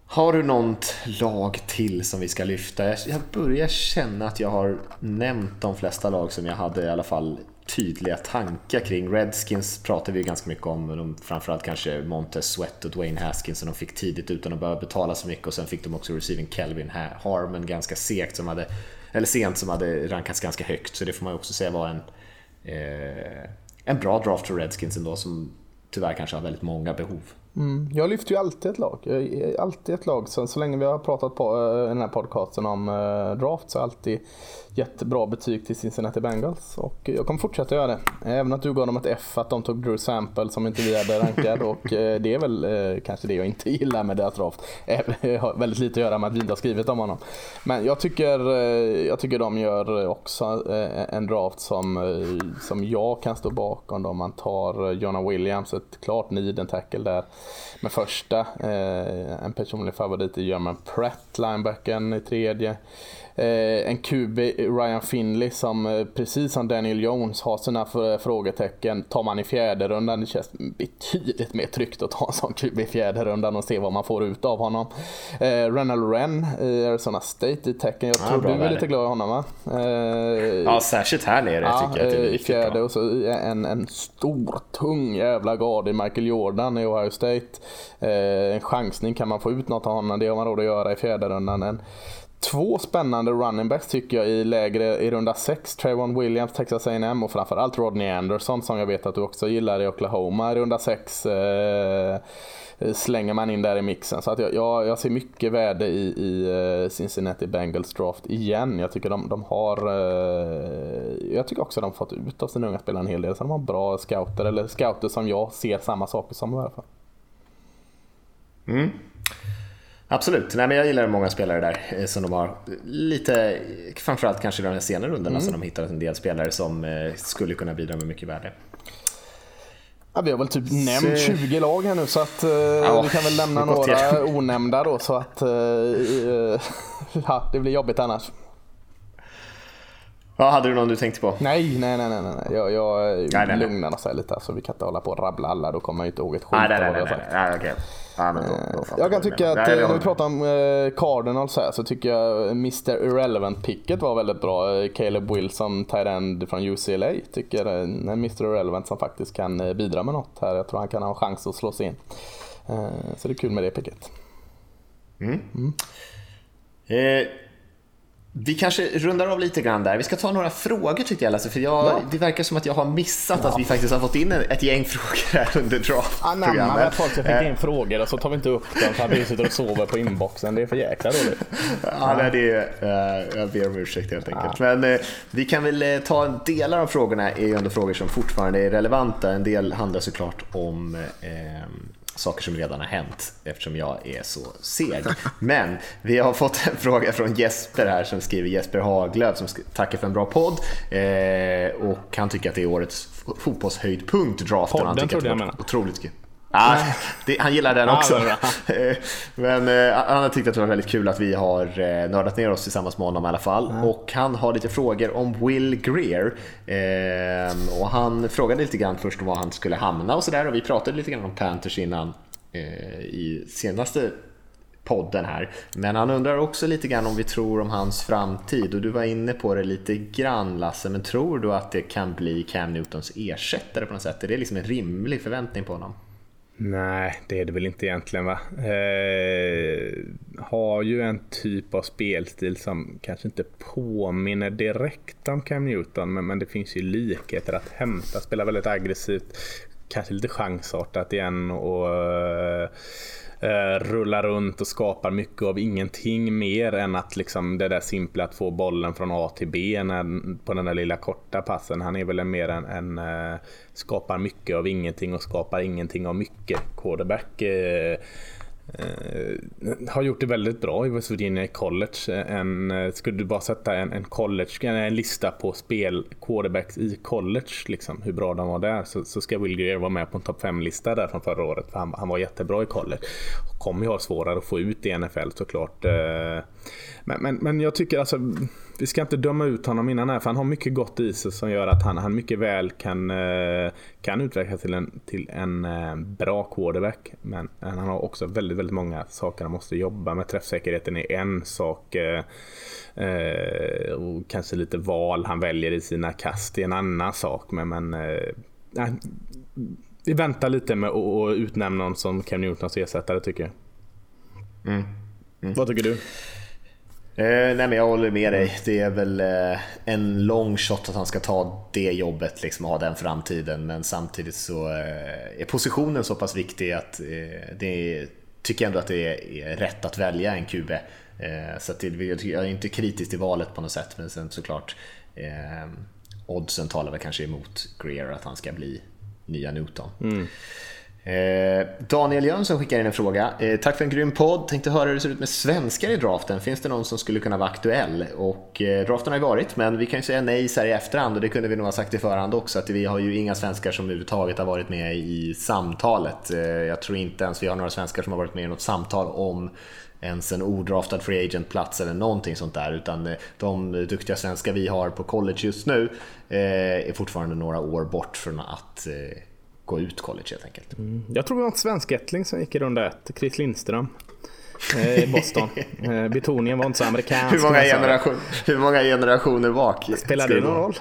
Har du något lag till som vi ska lyfta? Jag börjar känna att jag har nämnt de flesta lag som jag hade i alla fall tydliga tankar kring. Redskins pratar vi ganska mycket om, de, framförallt kanske Montez Sweat och Dwayne Haskins som de fick tidigt utan att behöva betala så mycket och sen fick de också receiving Kelvin Harmon ganska segt som hade, eller sent som hade rankats ganska högt så det får man ju också säga var en, eh, en bra draft för Redskins ändå som tyvärr kanske har väldigt många behov. Mm. Jag lyfter ju alltid ett lag. Alltid ett lag. Så, så länge vi har pratat på uh, den här podcasten om uh, draft så har jag alltid gett bra betyg till Cincinnati Bengals. Och jag kommer fortsätta göra det. Även att du gav dem ett F att de tog Drew Sample som inte vi hade rankad. och uh, det är väl kanske det jag inte gillar med deras draft. Har väldigt lite att göra med att vi inte har skrivit om honom. Men jag tycker, jag tycker de gör också en draft som, som jag kan stå bakom. Om man tar Jonna Williams, ett klart need en tackle där med första. Eh, en personlig favorit är German Pratt, linebacken i tredje. Eh, en QB, Ryan Finley, som eh, precis som Daniel Jones har sina frågetecken. Tar man i fjärde rundan, det känns betydligt mer tryggt att ta en sån QB i fjärde rundan och se vad man får ut av honom. Eh, Renald Ren i Arizona State i tecken. Jag tror ja, du är lite glad i honom va? Eh, ja, särskilt här nere ja, tycker jag att det är I fjärde bra. och så en, en stor, tung jävla gard i Michael Jordan i Ohio State. Eh, en chansning, kan man få ut något av honom? Det har man råd att göra i fjärde rundan. En, två spännande running backs tycker jag i lägre i runda 6. Trayvon Williams, Texas A&M och framförallt Rodney Anderson som jag vet att du också gillar i Oklahoma i runda 6. Eh, slänger man in där i mixen. Så att jag, jag, jag ser mycket värde i, i eh, Cincinnati Bengals draft igen. Jag tycker de, de har... Eh, jag tycker också de fått ut av sina unga spelare en hel del. Så de har bra scouter, eller scouter som jag ser samma saker som i alla fall. Mm. Absolut, Nej, men jag gillar många spelare där eh, som de har lite, framförallt kanske i de här senare rundorna mm. som de hittat en del spelare som eh, skulle kunna bidra med mycket värde. Ja, vi har väl typ nämnt 20 lag här nu så att uh, ja, vi kan väl lämna några onämnda då så att ja, det blir jobbigt annars. Ja, hade du någon du tänkte på? Nej, nej, nej, nej, nej. Jag, jag nej, nej, lugnar oss lite. Alltså, vi kan inte hålla på och rabbla alla, då kommer man ju inte ihåg ett skit nej, nej, nej, nej, nej, okay. ja, då, då Jag kan tycka att när vi pratar om eh, Cardinals här så tycker jag Mr Irrelevant-picket var väldigt bra. Caleb Wilson, tight end från UCLA, tycker en Mr Irrelevant som faktiskt kan bidra med något här. Jag tror han kan ha en chans att slå sig in. Så det är kul med det picket. Mm. Mm. Eh. Vi kanske rundar av lite grann där. Vi ska ta några frågor tyckte jag Lasse, för jag, ja. det verkar som att jag har missat ja. att vi faktiskt har fått in ett gäng frågor här under draftprogrammet. Anamma att folk ska skicka in eh. frågor och så tar vi inte upp dem så att vi sitter och sover på inboxen. Det är för jäkla dåligt. Ja, nej, det är, uh, jag ber om ursäkt helt enkelt. Ja. Men uh, vi kan väl ta delar av frågorna är ju ändå frågor som fortfarande är relevanta. En del handlar såklart om uh, saker som redan har hänt eftersom jag är så seg. Men vi har fått en fråga från Jesper här som skriver Jesper Haglöf som tackar för en bra podd eh, och han tycker att det är årets fotbollshöjdpunkt draften. Podden han trodde jag menade. Otroligt kul. Ah, det, han gillar den också. Men eh, han har tyckt att det var väldigt kul att vi har eh, nördat ner oss tillsammans med honom i alla fall. Mm. Och han har lite frågor om Will Greer. Eh, och han frågade lite grann först om var han skulle hamna och sådär. Och vi pratade lite grann om Panthers innan eh, i senaste podden här. Men han undrar också lite grann om vi tror om hans framtid och du var inne på det lite grann Lasse, men tror du att det kan bli Cam Newtons ersättare på något sätt? Är det liksom en rimlig förväntning på honom? Nej, det är det väl inte egentligen va. Eh, har ju en typ av spelstil som kanske inte påminner direkt om Cam Newton, men, men det finns ju likheter att hämta. Spelar väldigt aggressivt, kanske lite chansartat igen och eh, eh, rullar runt och skapar mycket av ingenting mer än att liksom det där simpla att få bollen från A till B när, på den där lilla korta passen. Han är väl mer en, en eh, skapar mycket av ingenting och skapar ingenting av mycket quarterback. Eh, Eh, har gjort det väldigt bra i West Virginia i college. En, eh, skulle du bara sätta en, en, college, en lista på spel quarterbacks i college, liksom, hur bra de var där, så, så ska Will Greer vara med på en topp 5-lista där från förra året. För han, han var jättebra i college. Kommer ju ha svårare att få ut i NFL såklart. Eh, men, men, men jag tycker alltså, vi ska inte döma ut honom innan här, för han har mycket gott i sig som gör att han, han mycket väl kan, eh, kan utvecklas till en, till en eh, bra quarterback. Men han har också väldigt, väldigt många saker han måste jobba med. Träffsäkerheten är en sak. Eh, och kanske lite val han väljer i sina kast är en annan sak. Men, men vi väntar lite med att utnämna honom som Cam Newtons ersättare tycker jag. Mm. Mm. Vad tycker du? Eh, nej men jag håller med dig. Det är väl eh, en lång shot att han ska ta det jobbet, liksom ha den framtiden. Men samtidigt så eh, är positionen så pass viktig att eh, det tycker ändå att det är, rätt att välja en QB. Eh, så att det, jag är inte kritisk till valet på något sätt, men sen såklart eh, oddsen talar väl kanske emot Greer att han ska bli nya Newton. Mm. Eh, Daniel Jönsson skickar in en fråga. Eh, tack för en grym podd. Tänkte höra hur det ser ut med svenskar i draften. Finns det någon som skulle kunna vara aktuell? Och eh, draften har ju varit, men vi kan ju säga nej så här i efterhand och det kunde vi nog ha sagt i förhand också att vi har ju inga svenskar som överhuvudtaget har varit med i samtalet. Jag tror inte ens vi har några svenskar som har varit med i något samtal om ens en odraftad free agent-plats eller någonting sånt där. Utan de duktiga svenskar vi har på college just nu är fortfarande några år bort från att gå ut college helt enkelt. Mm. Jag tror det var en svenskättling som gick i runda ett, Chris Lindström. Eh, i Boston. Eh, betoningen var inte så amerikansk. Hur många, generation, hur många generationer bak? Spelar det någon roll?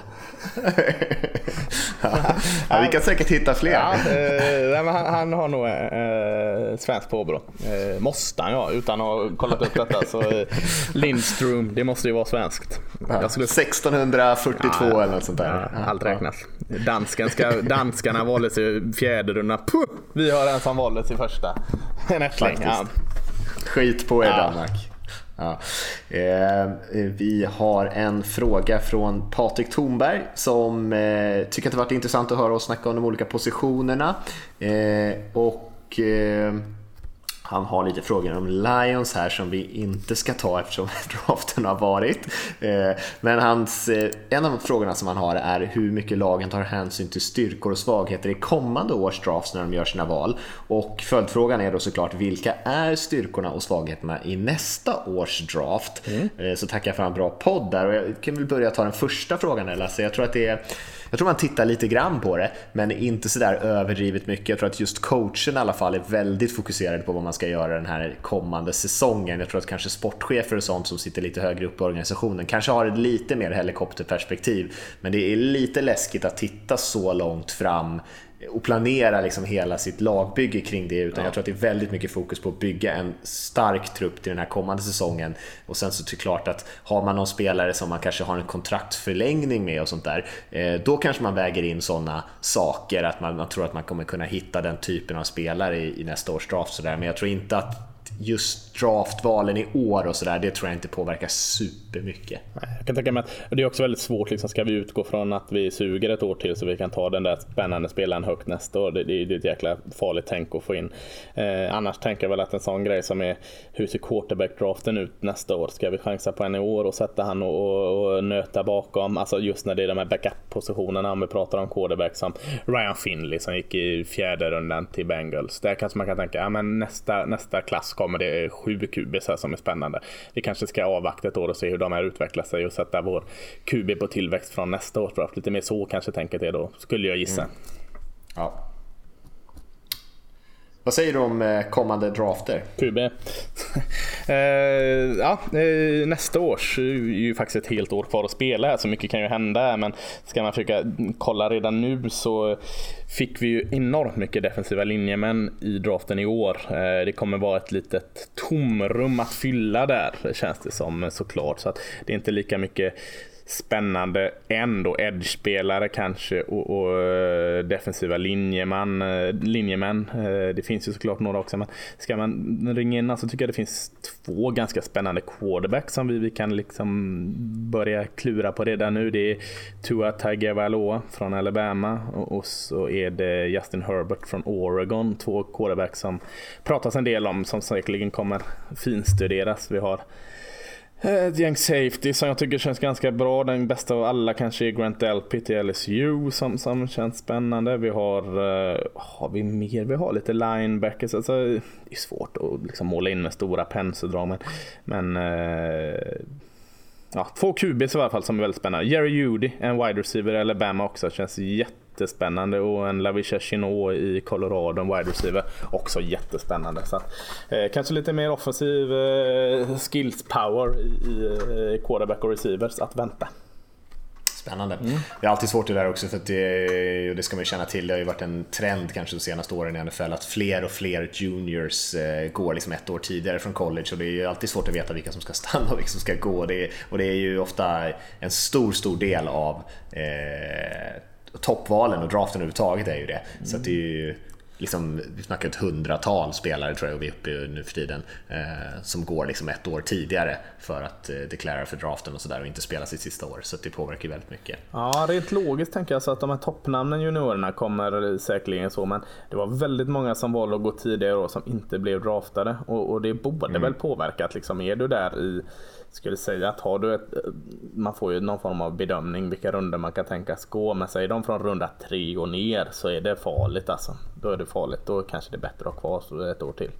ja, vi kan säkert hitta fler. Ja, eh, han, han, har nog eh, svenskt påbrå. Eh, måste han ja, utan att ha kollat upp detta. Så, eh, Lindström, det måste ju vara svenskt. Ja, skulle... 1642 ja, eller något sånt där. Allt räknas. Dansken ska, danskarna valdes i fjärde. Puh, vi har en som valdes i första. En ättling. Ja. Skit på er ja. Danmark. Ja. Eh, vi har en fråga från Patrik Thornberg som eh, tycker att det varit intressant att höra oss snacka om de olika positionerna. Eh, och eh, han har lite frågor om Lions här som vi inte ska ta eftersom draften har varit. Eh, men hans, eh, en av frågorna som han har är hur mycket lagen tar hänsyn till styrkor och svagheter i kommande års drafts när de gör sina val. Och följdfrågan är då såklart vilka är styrkorna och svagheterna i nästa års draft? Mm. Eh, så tackar jag för en bra podd där och jag kan väl börja ta den första frågan Lasse. Jag tror att det är jag tror man tittar lite grann på det, men inte sådär överdrivet mycket. Jag tror att just coachen i alla fall är väldigt fokuserade på vad man ska göra den här kommande säsongen. Jag tror att kanske sportchefer och sånt som sitter lite högre upp i organisationen kanske har ett lite mer helikopterperspektiv. Men det är lite läskigt att titta så långt fram och planera liksom hela sitt lagbygge kring det utan ja. jag tror att det är väldigt mycket fokus på att bygga en stark trupp till den här kommande säsongen och sen så är det klart att har man någon spelare som man kanske har en kontraktförlängning med och sånt där eh, då kanske man väger in sådana saker att man, man, tror att man kommer kunna hitta den typen av spelare i, i nästa års draft sådär men jag tror inte att just draftvalen i år och sådär, det tror jag inte påverkar supermycket. Jag kan tänka mig att det är också väldigt svårt, liksom, ska vi utgå från att vi suger ett år till så vi kan ta den där spännande spelaren högt nästa år? Det, det, det är ett jäkla farligt tänk att få in. Eh, annars tänker jag väl att en sån grej som är hur ser quarterback-draften ut nästa år? Ska vi chansa på en i år och sätta han och, och, och nöta bakom? Alltså just när det är de här backup-positionerna, om vi pratar om quarterback som Ryan Finley som gick i fjärde rundan till Bengals. Där kanske man kan tänka, ja men nästa, nästa klass kommer det sju QBs här som är spännande. Vi kanske ska avvakta ett år och se hur de här utvecklar sig och sätta vår QB på tillväxt från nästa års draft. Lite mer så kanske tänket är då, skulle jag gissa. Mm. Ja. Vad säger du om eh, kommande drafter? QB. eh, ja, eh, nästa års är ju faktiskt ett helt år kvar att spela här så mycket kan ju hända. Men ska man försöka kolla redan nu så fick vi ju enormt mycket defensiva linjemän i draften i år. Eh, det kommer vara ett litet tomrum att fylla där känns det som såklart. Så att det är inte lika mycket spännande ändå. Edge-spelare kanske och, och eh, defensiva linjeman, eh, linjemän. Eh, det finns ju såklart några också. Men ska man ringa in så alltså tycker jag det finns två ganska spännande quarterbacks som vi, vi kan liksom börja klura på redan nu. Det är Tua Tagovailoa från Alabama och, och så är det Justin Herbert från Oregon. Två quarterbacks som pratas en del om som säkerligen kommer finstuderas. Vi har ett gäng safety som jag tycker känns ganska bra. Den bästa av alla kanske är Grant Delpit i LSU som, som känns spännande. Vi har, uh, har vi mer? Vi har lite linebackers. Alltså, det är svårt att liksom måla in med stora penseldrag men, men uh, ja, två QBs i alla fall som är väldigt spännande. Jerry Judy, en wide receiver i Alabama också, känns jätte jättespännande och en Lavisha Chinot i Colorado, en wide receiver, också jättespännande. Så eh, kanske lite mer offensiv eh, skills power i, i eh, quarterback och receivers att vänta. Spännande. Mm. Det är alltid svårt det där också för det, det ska man ju känna till. Det har ju varit en trend kanske de senaste åren i NFL att fler och fler juniors eh, går liksom ett år tidigare från college och det är ju alltid svårt att veta vilka som ska stanna och vilka som ska gå. Det, och det är ju ofta en stor, stor del av eh, toppvalen och draften överhuvudtaget är ju det. Mm. Så det är ju liksom, vi snackar ett hundratal spelare tror jag vi är uppe i nu för tiden eh, som går liksom ett år tidigare för att eh, deklarera för draften och sådär och inte spela sitt sista år. Så det påverkar ju väldigt mycket. Ja, rent logiskt tänker jag så att de här toppnamnen juniorerna kommer säkerligen så, men det var väldigt många som valde att gå tidigare år som inte blev draftade och, och det borde mm. väl påverkat liksom. Är du där i skulle säga att har du ett, eh, man får ju någon form av bedömning vilka runder man kan tänkas gå. Men säger de från runda tre och ner så är det farligt alltså. Då är det farligt. Då kanske det är bättre att ha kvar ett år till.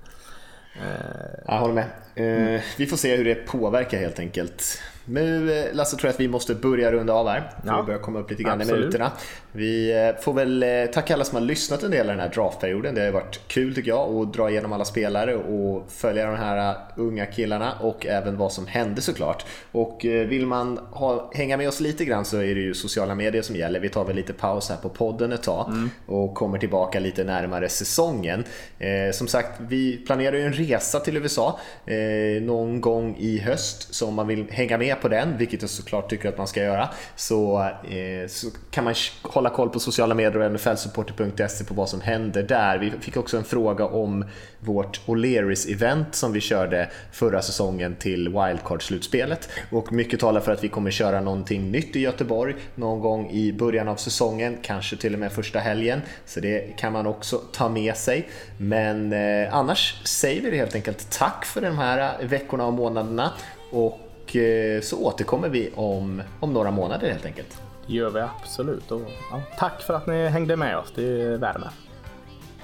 Eh, Jag håller med. Mm. Vi får se hur det påverkar helt enkelt. Nu eh, Lasse tror jag att vi måste börja runda av här. För ja, vi börjar komma upp lite grann absolut. i minuterna. Vi eh, får väl eh, tacka alla som har lyssnat en del av den här draftperioden. Det har varit kul tycker jag att dra igenom alla spelare och följa de här unga killarna och även vad som hände såklart. Och vill man ha, hänga med oss lite grann så är det ju sociala medier som gäller. Vi tar väl lite paus här på podden ett tag mm. och kommer tillbaka lite närmare säsongen. Eh, som sagt, vi planerar ju en resa till USA eh, någon gång i höst. Så om man vill hänga med på den, vilket jag såklart tycker att man ska göra, så, eh, så kan man hålla koll på sociala medier och nflsupporter.se på vad som händer där. Vi fick också en fråga om vårt O'Learys-event som vi körde förra säsongen till Wildcard-slutspelet. Och mycket talar för att vi kommer köra någonting nytt i Göteborg någon gång i början av säsongen, kanske till och med första helgen. Så det kan man också ta med sig. Men eh, annars säger vi det helt enkelt tack för de här veckorna och månaderna. Och och eh, så återkommer vi om, om några månader helt enkelt. Gör vi absolut. Och, ja, tack för att ni hängde med oss. Det värmer.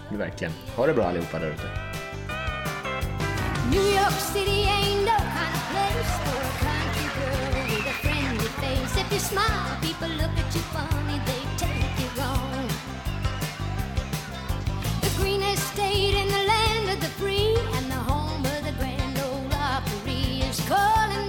Verkligen. Ha det bra allihopa där ute. New York City ain't no kind of place for a country girl with a friendly face. If you smile, people look at you funny, they take you wrong. The greenest state in the land of the free and the home of the grand old Opry is calling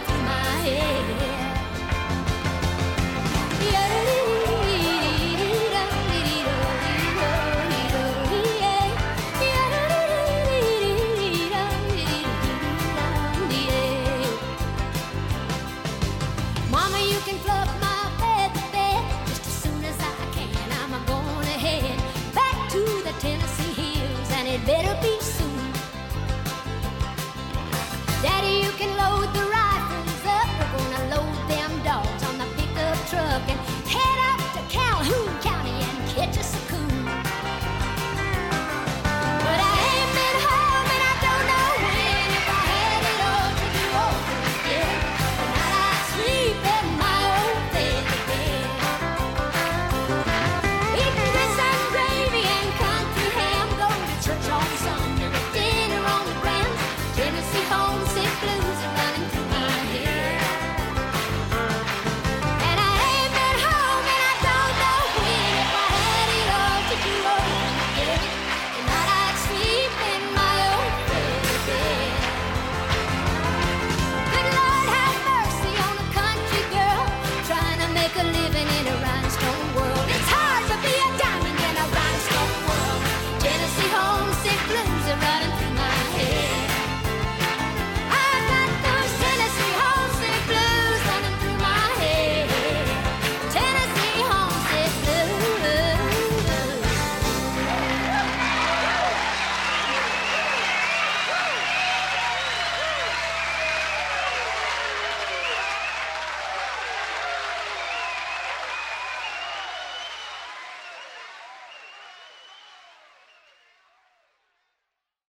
into my head.